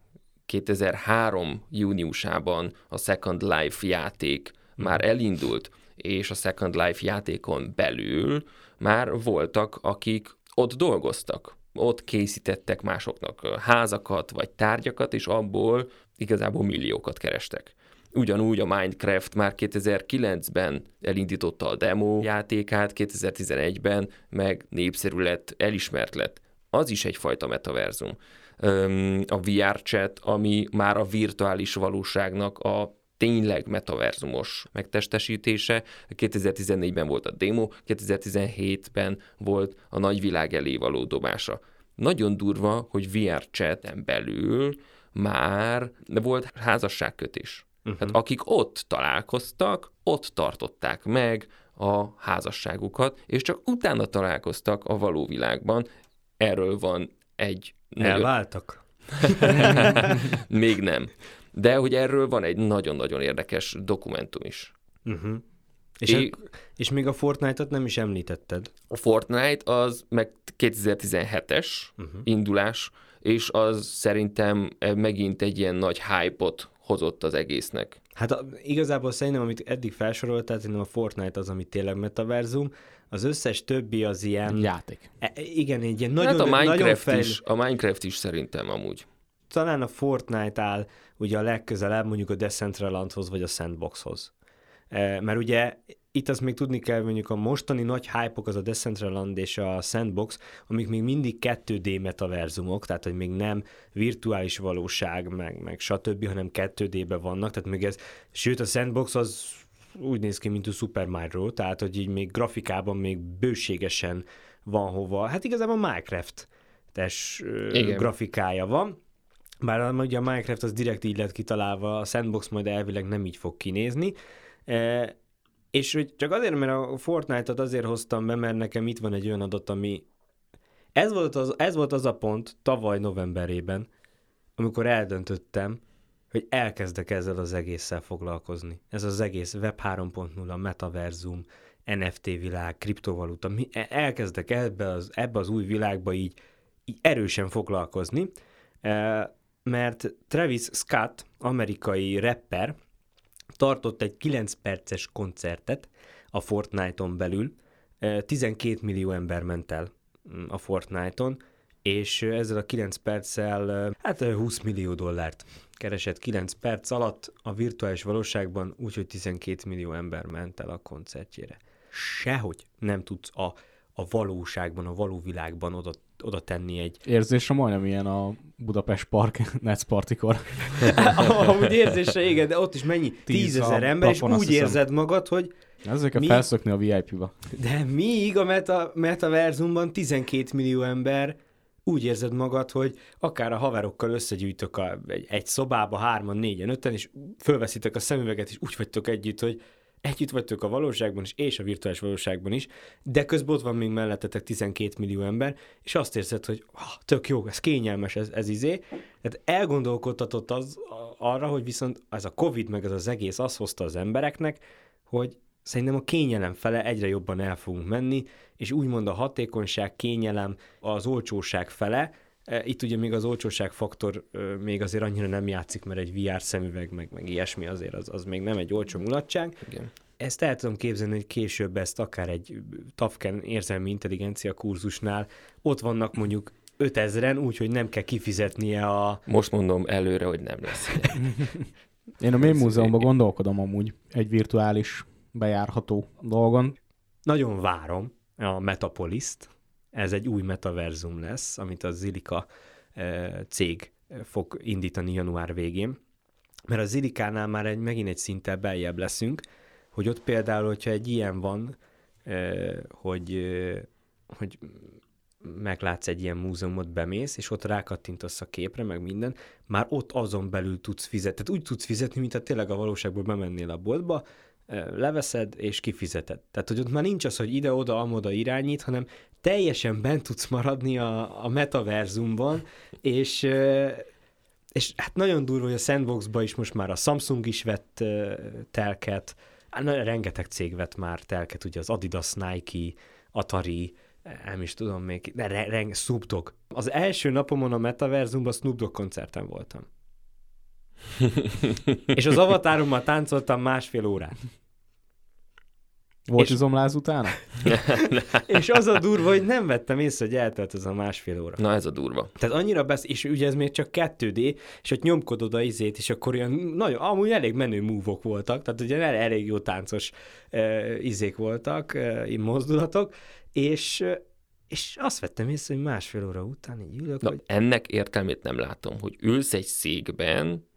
2003 júniusában a Second Life játék már elindult, és a Second Life játékon belül már voltak, akik ott dolgoztak. Ott készítettek másoknak házakat vagy tárgyakat, és abból igazából milliókat kerestek. Ugyanúgy a Minecraft már 2009-ben elindította a demo játékát, 2011-ben meg népszerű lett, elismert lett. Az is egyfajta metaverzum. A VR chat, ami már a virtuális valóságnak a tényleg metaverzumos megtestesítése. 2014-ben volt a demo, 2017-ben volt a nagyvilág elé való dobása. Nagyon durva, hogy VR chaten belül már volt házasságkötés. Uh-huh. Hát akik ott találkoztak, ott tartották meg a házasságukat, és csak utána találkoztak a való világban. Erről van egy... Elváltak? Még nem. De hogy erről van egy nagyon-nagyon érdekes dokumentum is. Uh-huh. És, é... a, és még a Fortnite-ot nem is említetted. A Fortnite az meg 2017-es uh-huh. indulás, és az szerintem megint egy ilyen nagy hype-ot hozott az egésznek. Hát a, igazából szerintem, amit eddig felsoroltál, szerintem a Fortnite az, ami tényleg metaverzum, az összes többi az ilyen... Játék. E, igen, egy ilyen nagyon, hát a Minecraft, nagyon fejl... is, a Minecraft is szerintem amúgy. Talán a Fortnite áll ugye a legközelebb mondjuk a Decentralandhoz vagy a Sandboxhoz. E, mert ugye itt azt még tudni kell, mondjuk a mostani nagy hype az a Decentraland és a Sandbox, amik még mindig 2D metaverzumok, tehát hogy még nem virtuális valóság, meg, meg stb., hanem 2D-be vannak, tehát még ez, sőt a Sandbox az úgy néz ki, mint a Super Mario, tehát hogy így még grafikában még bőségesen van hova. Hát igazából Minecraft tes grafikája van, bár ugye a Minecraft az direkt így lett kitalálva, a Sandbox majd elvileg nem így fog kinézni, és hogy csak azért, mert a Fortnite-ot azért hoztam be, mert nekem itt van egy olyan adat, ami... Ez volt az, ez volt az a pont tavaly novemberében, amikor eldöntöttem, hogy elkezdek ezzel az egésszel foglalkozni. Ez az egész Web 3.0, metaverzum, NFT világ, kriptovaluta, mi, e, elkezdek ebbe az, ebbe az új világba így, így erősen foglalkozni, e, mert Travis Scott, amerikai rapper, tartott egy 9 perces koncertet a Fortnite-on belül, 12 millió ember ment el mm, a Fortnite-on, és ezzel a 9 perccel hát 20 millió dollárt keresett 9 perc alatt a virtuális valóságban, úgyhogy 12 millió ember ment el a koncertjére. Sehogy nem tudsz a, a valóságban, a való világban oda, oda tenni egy... Érzésre majdnem ilyen a Budapest Park Netz partikor. Amúgy érzésre, igen, de ott is mennyi? Tízezer ember, és úgy érzed magad, hogy ezzel kell mi... felszökni a VIP-ba. De míg a meta, metaverzumban 12 millió ember úgy érzed magad, hogy akár a haverokkal összegyűjtök a, egy, egy szobába, hárman, négyen, öten, és fölveszitek a szemüveget, és úgy vagytok együtt, hogy együtt vagytok a valóságban is, és a virtuális valóságban is, de közben ott van még mellettetek 12 millió ember, és azt érzed, hogy ah, tök jó, ez kényelmes, ez, ez izé. Tehát elgondolkodtatott az arra, hogy viszont ez a Covid meg ez az egész azt hozta az embereknek, hogy szerintem a kényelem fele egyre jobban el fogunk menni, és úgymond a hatékonyság, kényelem, az olcsóság fele, e, itt ugye még az olcsóság faktor még azért annyira nem játszik, mert egy VR szemüveg, meg, meg ilyesmi azért az, az még nem egy olcsó mulatság. Igen. Ezt el tudom képzelni, hogy később ezt akár egy Tafken érzelmi intelligencia kurzusnál ott vannak mondjuk 5000-en, úgyhogy nem kell kifizetnie a... Most mondom előre, hogy nem lesz. Én a Mém Múzeumban gondolkodom amúgy egy virtuális bejárható dolgon. Nagyon várom a Metapoliszt. Ez egy új metaverzum lesz, amit a Zilika e, cég fog indítani január végén. Mert a Zilikánál már egy, megint egy szinttel beljebb leszünk, hogy ott például, hogyha egy ilyen van, e, hogy, e, hogy meglátsz egy ilyen múzeumot, bemész, és ott rákattintasz a képre, meg minden, már ott azon belül tudsz fizetni. Tehát úgy tudsz fizetni, mint ha tényleg a valóságból bemennél a boltba, leveszed és kifizeted. Tehát, hogy ott már nincs az, hogy ide-oda, amoda irányít, hanem teljesen bent tudsz maradni a, a metaverzumban, és, és hát nagyon durva, hogy a Sandboxba is most már a Samsung is vett telket, hát, rengeteg cég vett már telket, ugye az Adidas, Nike, Atari, nem is tudom még, de re, re, Snoop Dogg. Az első napomon a metaverzumban Snoop Dogg koncerten voltam. és az avatárommal táncoltam másfél órát. Volt és... izomláz utána? és az a durva, hogy nem vettem észre, hogy eltelt ez a másfél óra. Na ez a durva. Tehát annyira besz... és ugye ez még csak 2D, és ott nyomkodod a izét, és akkor ilyen nagyon, amúgy elég menő múvok voltak, tehát ugye elég jó táncos uh, izék voltak, uh, mozdulatok, és és azt vettem észre, hogy másfél óra után így ülök, Na, hogy... ennek értelmét nem látom, hogy ülsz egy székben,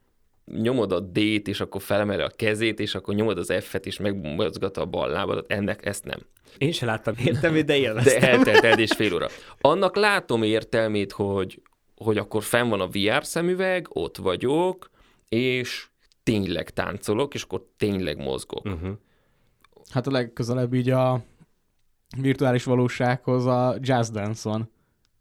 nyomod a D-t, és akkor felemeli a kezét, és akkor nyomod az F-et, és megmozgat a bal lábadat. Ennek ezt nem. Én se láttam értelmét, de élveztem. De eltelt el és fél óra. Annak látom értelmét, hogy, hogy akkor fenn van a VR szemüveg, ott vagyok, és tényleg táncolok, és akkor tényleg mozgok. Uh-huh. Hát a legközelebb így a virtuális valósághoz a Jazz Dance van.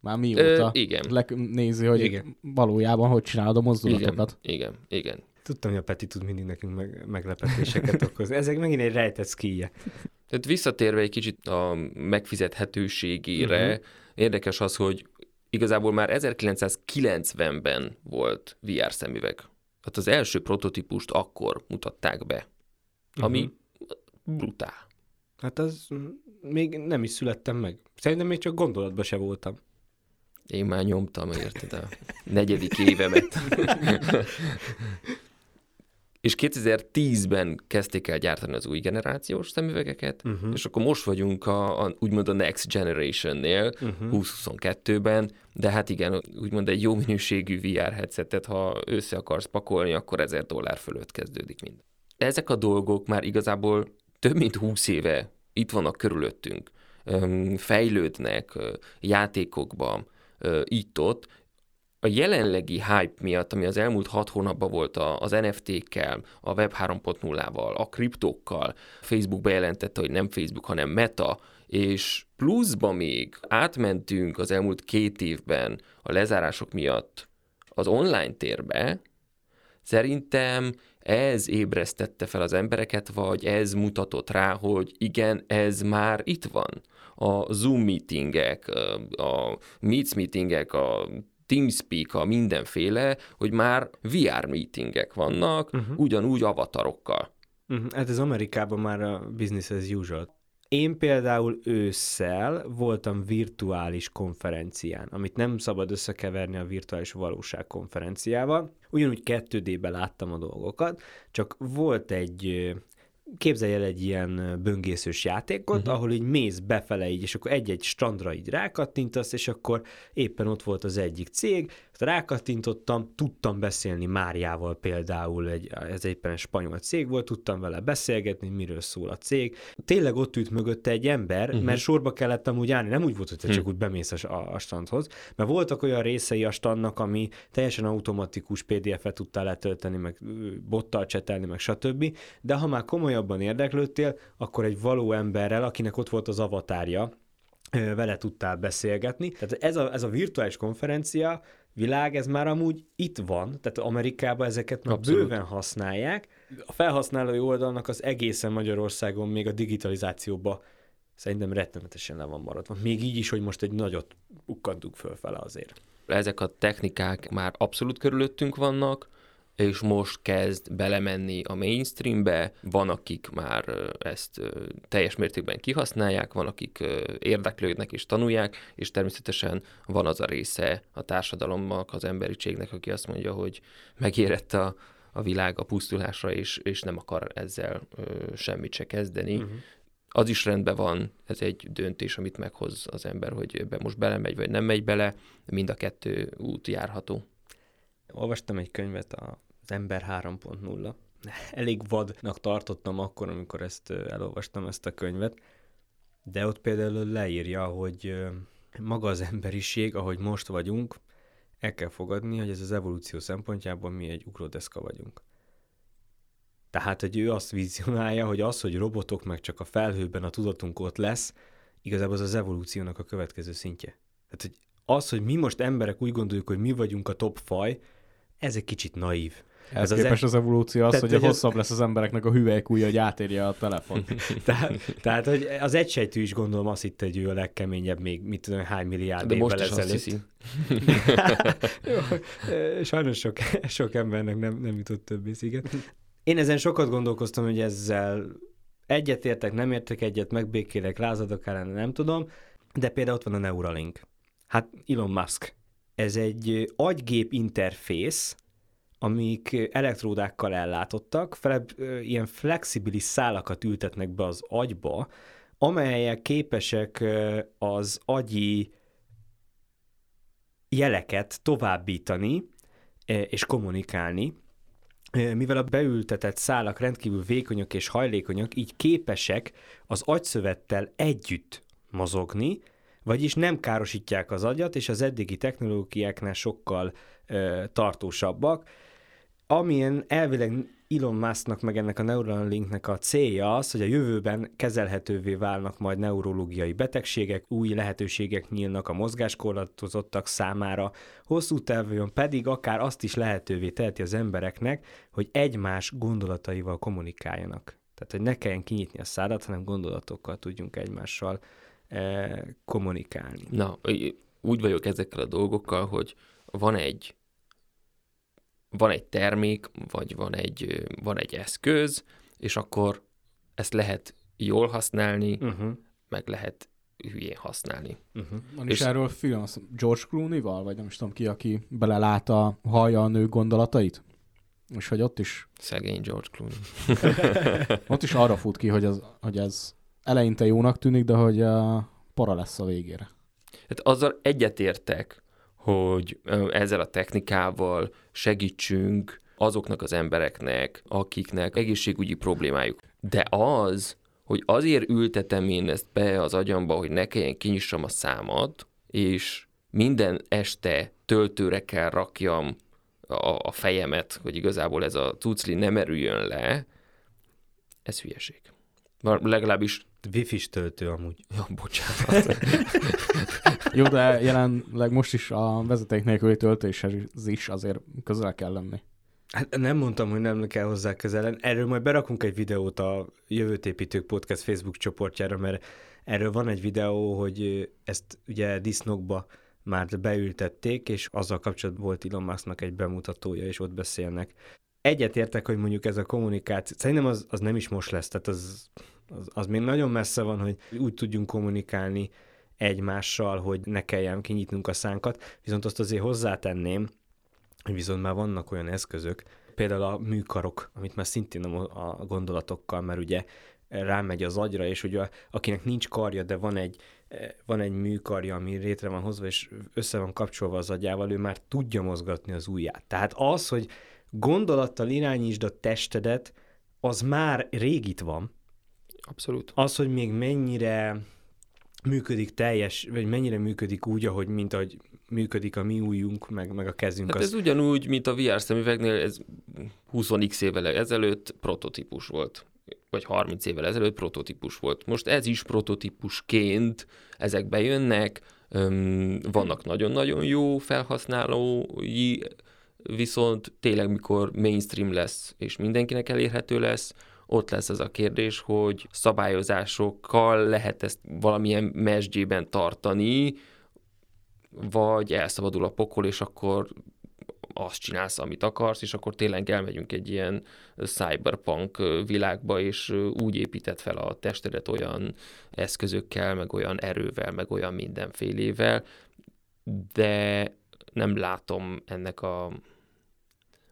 Már mióta Ö, igen. Le- nézi, hogy Igen. valójában hogy csinálod a mozdulatokat. Igen, igen, igen. Tudtam, hogy a Peti tud mindig nekünk meg, meglepetéseket okozni. Ezek megint egy rejtett skije. Tehát visszatérve egy kicsit a megfizethetőségére, uh-huh. érdekes az, hogy igazából már 1990-ben volt VR szemüveg. Tehát az első prototípust akkor mutatták be, ami Mhm. brutál. Hát az még nem is születtem meg. Szerintem még csak gondolatban se voltam. Én már nyomtam, érted, a negyedik évemet. és 2010-ben kezdték el gyártani az új generációs szemüvegeket, Mhm. uh-huh. és akkor most vagyunk a, a úgymond a Next Generation-nél, Mhm. uh-huh. 2022-ben, de hát igen, úgymond egy jó minőségű VR headsetet, ha össze akarsz pakolni, akkor 1000 dollár fölött kezdődik mind. Ezek a dolgok már igazából több mint 20 éve itt vannak körülöttünk, fejlődnek játékokban, itt-ott, a jelenlegi hype miatt, ami az elmúlt hat hónapban volt az NFT-kkel, a Web 3.0-val, a kriptókkal, Facebook bejelentette, hogy nem Facebook, hanem Meta, és pluszba még átmentünk az elmúlt két évben a lezárások miatt az online térbe, szerintem ez ébresztette fel az embereket, vagy ez mutatott rá, hogy igen, ez már itt van. A Zoom meetingek, a Meets meetingek, a TeamSpeak, a mindenféle, hogy már VR meetingek vannak, uh-huh. ugyanúgy avatarokkal. Uh-huh. Hát ez Amerikában már a business as usual. Én például ősszel voltam virtuális konferencián, amit nem szabad összekeverni a virtuális valóság konferenciával. Ugyanúgy 2D-be láttam a dolgokat, csak volt egy, képzelj el egy ilyen böngészős játékot, uh-huh. ahol így mész befele így, és akkor egy-egy strandra így rákattintasz, és akkor éppen ott volt az egyik cég, rákattintottam, tudtam beszélni Máriával például, egy, ez éppen egy spanyol cég volt, tudtam vele beszélgetni, miről szól a cég. Tényleg ott ült mögötte egy ember, uh-huh. mert sorba kellett amúgy állni, nem úgy volt, hogy te csak úgy bemész a, a, strandhoz, mert voltak olyan részei a strandnak, ami teljesen automatikus PDF-et tudtál letölteni, meg bottal csetelni, meg stb. De ha már komolyabban érdeklődtél, akkor egy való emberrel, akinek ott volt az avatárja, vele tudtál beszélgetni. Tehát ez a, ez a virtuális konferencia világ, ez már amúgy itt van, tehát Amerikában ezeket már Abszolút. bőven használják. A felhasználói oldalnak az egészen Magyarországon még a digitalizációba szerintem rettenetesen le van maradva. Még így is, hogy most egy nagyot ukkantunk fölfele azért. Ezek a technikák már abszolút körülöttünk vannak, és most kezd belemenni a mainstreambe, van, akik már ezt teljes mértékben kihasználják, van, akik érdeklődnek és tanulják, és természetesen van az a része a társadalomnak, az emberiségnek, aki azt mondja, hogy megérett a, a világ a pusztulásra, és, és nem akar ezzel semmit se kezdeni. Uh-huh. Az is rendben van, ez egy döntés, amit meghoz az ember, hogy ebbe most belemegy, vagy nem megy bele, mind a kettő út járható. Olvastam egy könyvet, az Ember 3.0. Elég vadnak tartottam akkor, amikor ezt elolvastam ezt a könyvet, de ott például leírja, hogy maga az emberiség, ahogy most vagyunk, el kell fogadni, hogy ez az evolúció szempontjából mi egy ugródeszka vagyunk. Tehát, hogy ő azt vizionálja, hogy az, hogy robotok meg csak a felhőben a tudatunk ott lesz, igazából az az evolúciónak a következő szintje. Tehát, hogy az, hogy mi most emberek úgy gondoljuk, hogy mi vagyunk a top faj, ez egy kicsit naív. Ez Ez az képest e- az evolúció az, Tehát, hogy hogy ez- hosszabb lesz az embereknek a hüvelykújja, hogy átérje a telefon. Tehát, tehát, hogy az egysejtű is gondolom azt hitte, hogy ő a legkeményebb még, mit tudom, hány milliárd De évvel most is azt ezelőtt. hiszi. Jó, Sajnos sok, sok embernek nem, nem jutott több ész, igen. Én ezen sokat gondolkoztam, hogy ezzel egyetértek, nem értek egyet, megbékélek, lázadok ellene, nem tudom, de például ott van a Neuralink. Hát Elon Musk. Ez egy agygép interfész, amik elektródákkal ellátottak, fele, ilyen flexibilis szálakat ültetnek be az agyba, amelyek képesek az agyi jeleket továbbítani eh, és kommunikálni, Eh, mivel a beültetett szálak rendkívül vékonyak és hajlékonyak, így képesek az agyszövettel együtt mozogni, vagyis nem károsítják az agyat, és az eddigi technológiáknál sokkal ö, tartósabbak, amilyen elvileg Elon Musknak meg ennek a Neuralinknek a célja az, hogy a jövőben kezelhetővé válnak majd neurológiai betegségek, új lehetőségek nyílnak a mozgáskorlátozottak számára, hosszú távon pedig akár azt is lehetővé teheti az embereknek, hogy egymás gondolataival kommunikáljanak. Tehát, hogy ne kelljen kinyitni a szádat, hanem gondolatokkal tudjunk egymással kommunikálni. Na, úgy vagyok ezekkel a dolgokkal, hogy van egy van egy termék, vagy van egy, van egy eszköz, és akkor ezt lehet jól használni, uh-huh. meg lehet hülyén használni. Uh-huh. Van és is erről film, George Clooney-val, vagy nem is tudom ki, aki belelát a hallja a nő gondolatait? És hogy ott is... Szegény George Clooney. ott is arra fut ki, hogy, az, hogy ez eleinte jónak tűnik, de hogy a para lesz a végére. Hát azzal egyetértek, hogy ezzel a technikával segítsünk azoknak az embereknek, akiknek egészségügyi problémájuk. De az, hogy azért ültetem én ezt be az agyamba, hogy ne kelljen kinyissam a számat, és minden este töltőre kell rakjam a, a fejemet, hogy igazából ez a cucli nem erüljön le, ez hülyeség. Legalábbis Wi-Fi töltő amúgy. Ja, bocsánat. Jó, de jelenleg most is a vezeték nélküli töltéshez is azért közel kell lenni. Hát nem mondtam, hogy nem kell hozzá közelen. Erről majd berakunk egy videót a Jövőt Építők Podcast Facebook csoportjára, mert erről van egy videó, hogy ezt ugye disznókba már beültették, és azzal kapcsolatban volt Elon Musknak egy bemutatója, és ott beszélnek. Egyetértek, hogy mondjuk ez a kommunikáció, szerintem az, az nem is most lesz, tehát az az, az még nagyon messze van, hogy úgy tudjunk kommunikálni egymással, hogy ne kelljen kinyitnunk a szánkat, viszont azt azért hozzátenném, hogy viszont már vannak olyan eszközök, például a műkarok, amit már szintén a gondolatokkal, mert ugye rámegy az agyra, és ugye akinek nincs karja, de van egy, van egy műkarja, ami rétre van hozva, és össze van kapcsolva az agyával, ő már tudja mozgatni az ujját. Tehát az, hogy gondolattal irányítsd a testedet, az már rég itt van, Abszolút. Az, hogy még mennyire működik teljes, vagy mennyire működik úgy, ahogy, mint ahogy működik a mi újunk, meg, meg a kezünk. Hát az... ez ugyanúgy, mint a VR szemüvegnél, ez 20x évvel ezelőtt prototípus volt vagy 30 évvel ezelőtt prototípus volt. Most ez is prototípusként ezek bejönnek, vannak nagyon-nagyon jó felhasználói, viszont tényleg mikor mainstream lesz, és mindenkinek elérhető lesz, ott lesz az a kérdés, hogy szabályozásokkal lehet ezt valamilyen mesdjében tartani, vagy elszabadul a pokol, és akkor azt csinálsz, amit akarsz, és akkor tényleg elmegyünk egy ilyen cyberpunk világba, és úgy épített fel a testedet olyan eszközökkel, meg olyan erővel, meg olyan mindenfélével, de nem látom ennek a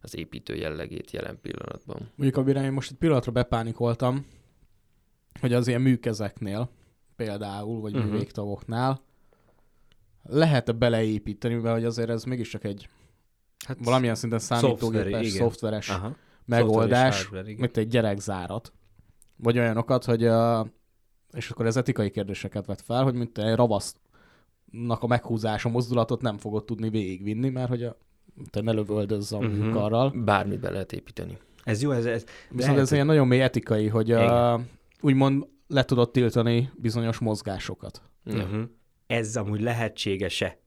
az építő jellegét jelen pillanatban. Mondjuk, amire én most egy pillanatra bepánikoltam, hogy az ilyen műkezeknél például, vagy uh-huh. művégtagoknál lehet-e beleépíteni, mert hogy azért ez mégiscsak egy hát valamilyen szinten számítógépes, szoftveres Aha. megoldás, mint egy gyerekzárat. Vagy olyanokat, hogy uh, és akkor ez etikai kérdéseket vet fel, hogy mint egy ravasznak a meghúzása mozdulatot nem fogod tudni végigvinni, mert hogy a ne lövöldözz a uh-huh. karral. Bármit be lehet építeni. Ez jó, ez... ez Viszont lehet, ez ilyen nagyon mély etikai, hogy uh, úgymond le tudod tiltani bizonyos mozgásokat. Uh-huh. Ez amúgy lehetséges-e,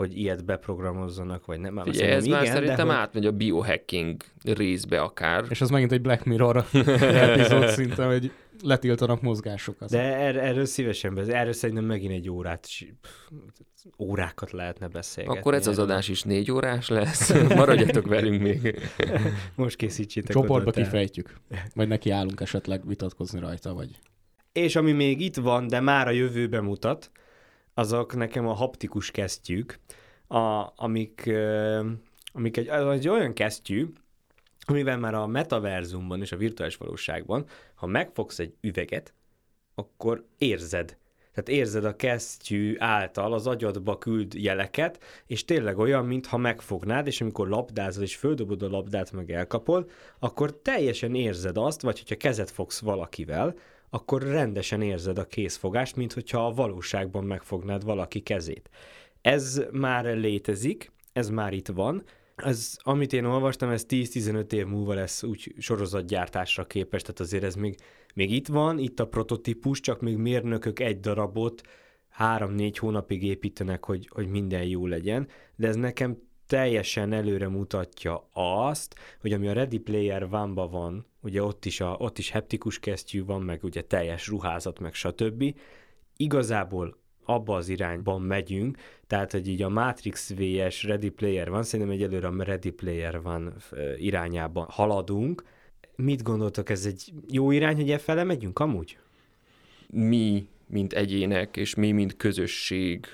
hogy ilyet beprogramozzanak, vagy nem? Figyelj, ez igen, már szerintem hogy... átmegy a biohacking részbe akár. És ez megint egy Black Mirror epizód szinte, hogy letiltanak mozgásokat. De er, erről szívesen beszél. Erről szerintem megint egy órát, órákat lehetne beszélgetni. Akkor ez az adás is négy órás lesz. Maradjatok velünk még. Most készítsétek Csoportba kifejtjük. Vagy neki állunk esetleg vitatkozni rajta, vagy... És ami még itt van, de már a jövőbe mutat, azok nekem a haptikus kesztyűk, a, amik, amik egy, egy olyan kesztyű, amivel már a metaverzumban és a virtuális valóságban, ha megfogsz egy üveget, akkor érzed. Tehát érzed a kesztyű által az agyadba küld jeleket, és tényleg olyan, mintha megfognád, és amikor labdázol és földobod a labdát, meg elkapod, akkor teljesen érzed azt, vagy hogyha kezet fogsz valakivel, akkor rendesen érzed a készfogást, mint hogyha a valóságban megfognád valaki kezét. Ez már létezik, ez már itt van, ez, amit én olvastam, ez 10-15 év múlva lesz úgy sorozatgyártásra képes, tehát azért ez még, még itt van, itt a prototípus, csak még mérnökök egy darabot három-négy hónapig építenek, hogy, hogy minden jó legyen, de ez nekem teljesen előre mutatja azt, hogy ami a Ready Player one van, ugye ott is, a, ott is heptikus kesztyű van, meg ugye teljes ruházat, meg stb. Igazából abba az irányban megyünk, tehát, hogy így a Matrix VS Ready Player van, szerintem egyelőre a Ready Player van irányában haladunk. Mit gondoltok, ez egy jó irány, hogy e megyünk amúgy? Mi, mint egyének, és mi, mint közösség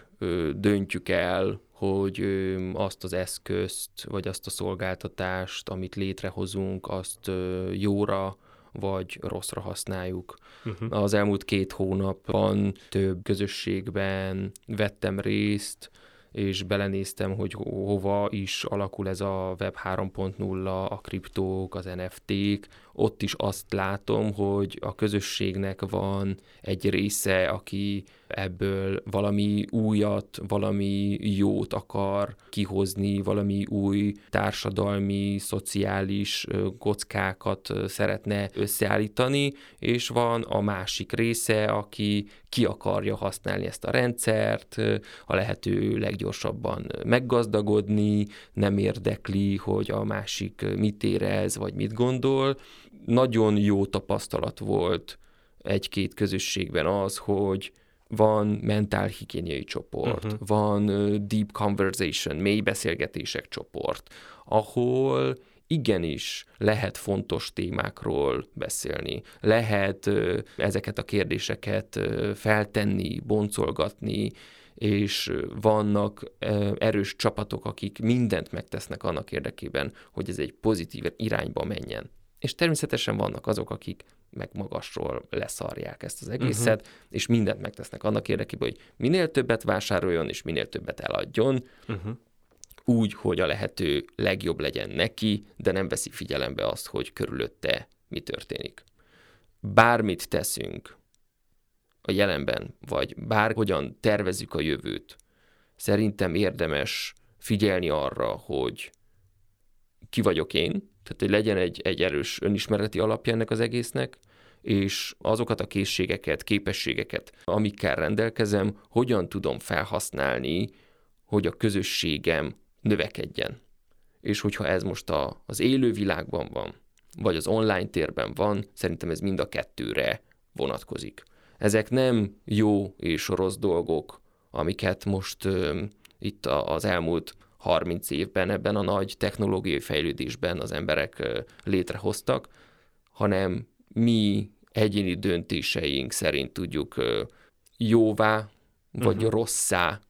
döntjük el, hogy azt az eszközt, vagy azt a szolgáltatást, amit létrehozunk, azt jóra vagy rosszra használjuk. Uh-huh. Az elmúlt két hónapban több közösségben vettem részt, és belenéztem, hogy hova is alakul ez a Web 3.0, a kriptók, az NFT-k. Ott is azt látom, hogy a közösségnek van egy része, aki ebből valami újat, valami jót akar kihozni, valami új társadalmi, szociális kockákat szeretne összeállítani, és van a másik része, aki ki akarja használni ezt a rendszert, a lehető leggyorsabban meggazdagodni, nem érdekli, hogy a másik mit érez, vagy mit gondol. Nagyon jó tapasztalat volt egy-két közösségben az, hogy van mentálhigiéniai csoport, uh-huh. van deep conversation, mély beszélgetések csoport, ahol igenis lehet fontos témákról beszélni, lehet ezeket a kérdéseket feltenni, boncolgatni, és vannak erős csapatok, akik mindent megtesznek annak érdekében, hogy ez egy pozitív irányba menjen. És természetesen vannak azok, akik meg magasról leszarják ezt az egészet, uh-huh. és mindent megtesznek annak érdekében, hogy minél többet vásároljon, és minél többet eladjon, uh-huh. úgy, hogy a lehető legjobb legyen neki, de nem veszi figyelembe azt, hogy körülötte mi történik. Bármit teszünk a jelenben, vagy bárhogyan tervezzük a jövőt, szerintem érdemes figyelni arra, hogy ki vagyok én, tehát hogy legyen egy, egy erős önismereti alapja ennek az egésznek, és azokat a készségeket, képességeket, amikkel rendelkezem, hogyan tudom felhasználni, hogy a közösségem növekedjen. És hogyha ez most a, az élő világban van, vagy az online térben van, szerintem ez mind a kettőre vonatkozik. Ezek nem jó és rossz dolgok, amiket most ö, itt a, az elmúlt 30 évben ebben a nagy technológiai fejlődésben az emberek létrehoztak, hanem mi egyéni döntéseink szerint tudjuk jóvá vagy uh-huh. rosszá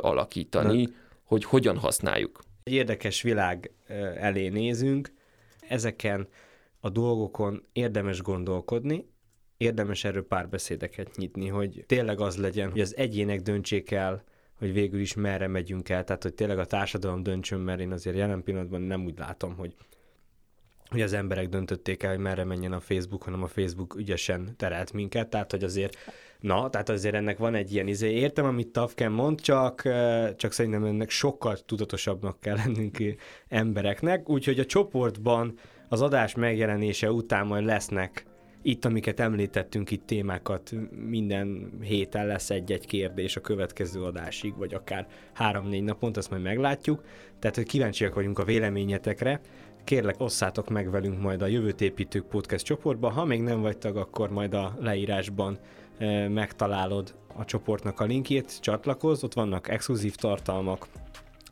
alakítani, De... hogy hogyan használjuk. Egy érdekes világ elé nézünk, ezeken a dolgokon érdemes gondolkodni, érdemes erről párbeszédeket nyitni, hogy tényleg az legyen, hogy az egyének döntsék el, hogy végül is merre megyünk el, tehát hogy tényleg a társadalom döntsön, mert én azért jelen pillanatban nem úgy látom, hogy hogy az emberek döntötték el, hogy merre menjen a Facebook, hanem a Facebook ügyesen terelt minket, tehát hogy azért, na, tehát azért ennek van egy ilyen izé, értem, amit Tavken mond, csak, csak szerintem ennek sokkal tudatosabbnak kell lennünk embereknek, úgyhogy a csoportban az adás megjelenése után majd lesznek itt, amiket említettünk, itt témákat minden héten lesz egy-egy kérdés a következő adásig, vagy akár három-négy napon, azt majd meglátjuk. Tehát, hogy kíváncsiak vagyunk a véleményetekre, kérlek osszátok meg velünk majd a Jövőt Építők Podcast csoportba. Ha még nem vagy tag, akkor majd a leírásban e, megtalálod a csoportnak a linkjét, csatlakozz, ott vannak exkluzív tartalmak,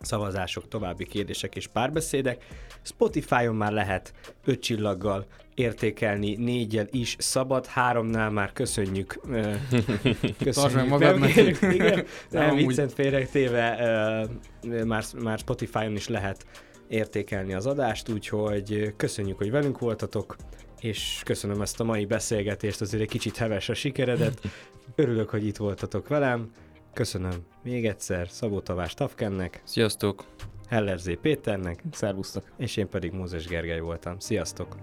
szavazások, további kérdések és párbeszédek. Spotify-on már lehet öt csillaggal értékelni, négyel is szabad, háromnál már köszönjük. köszönjük. meg magadnak. Igen, nem, viccent félretéve, már, már Spotify-on is lehet értékelni az adást, úgyhogy köszönjük, hogy velünk voltatok, és köszönöm ezt a mai beszélgetést, azért egy kicsit heves a sikeredet. Örülök, hogy itt voltatok velem. Köszönöm még egyszer Szabó Tavás Tafkennek. Sziasztok! Hellerzé Péternek. Szervusztok! És én pedig Mózes Gergely voltam. Sziasztok!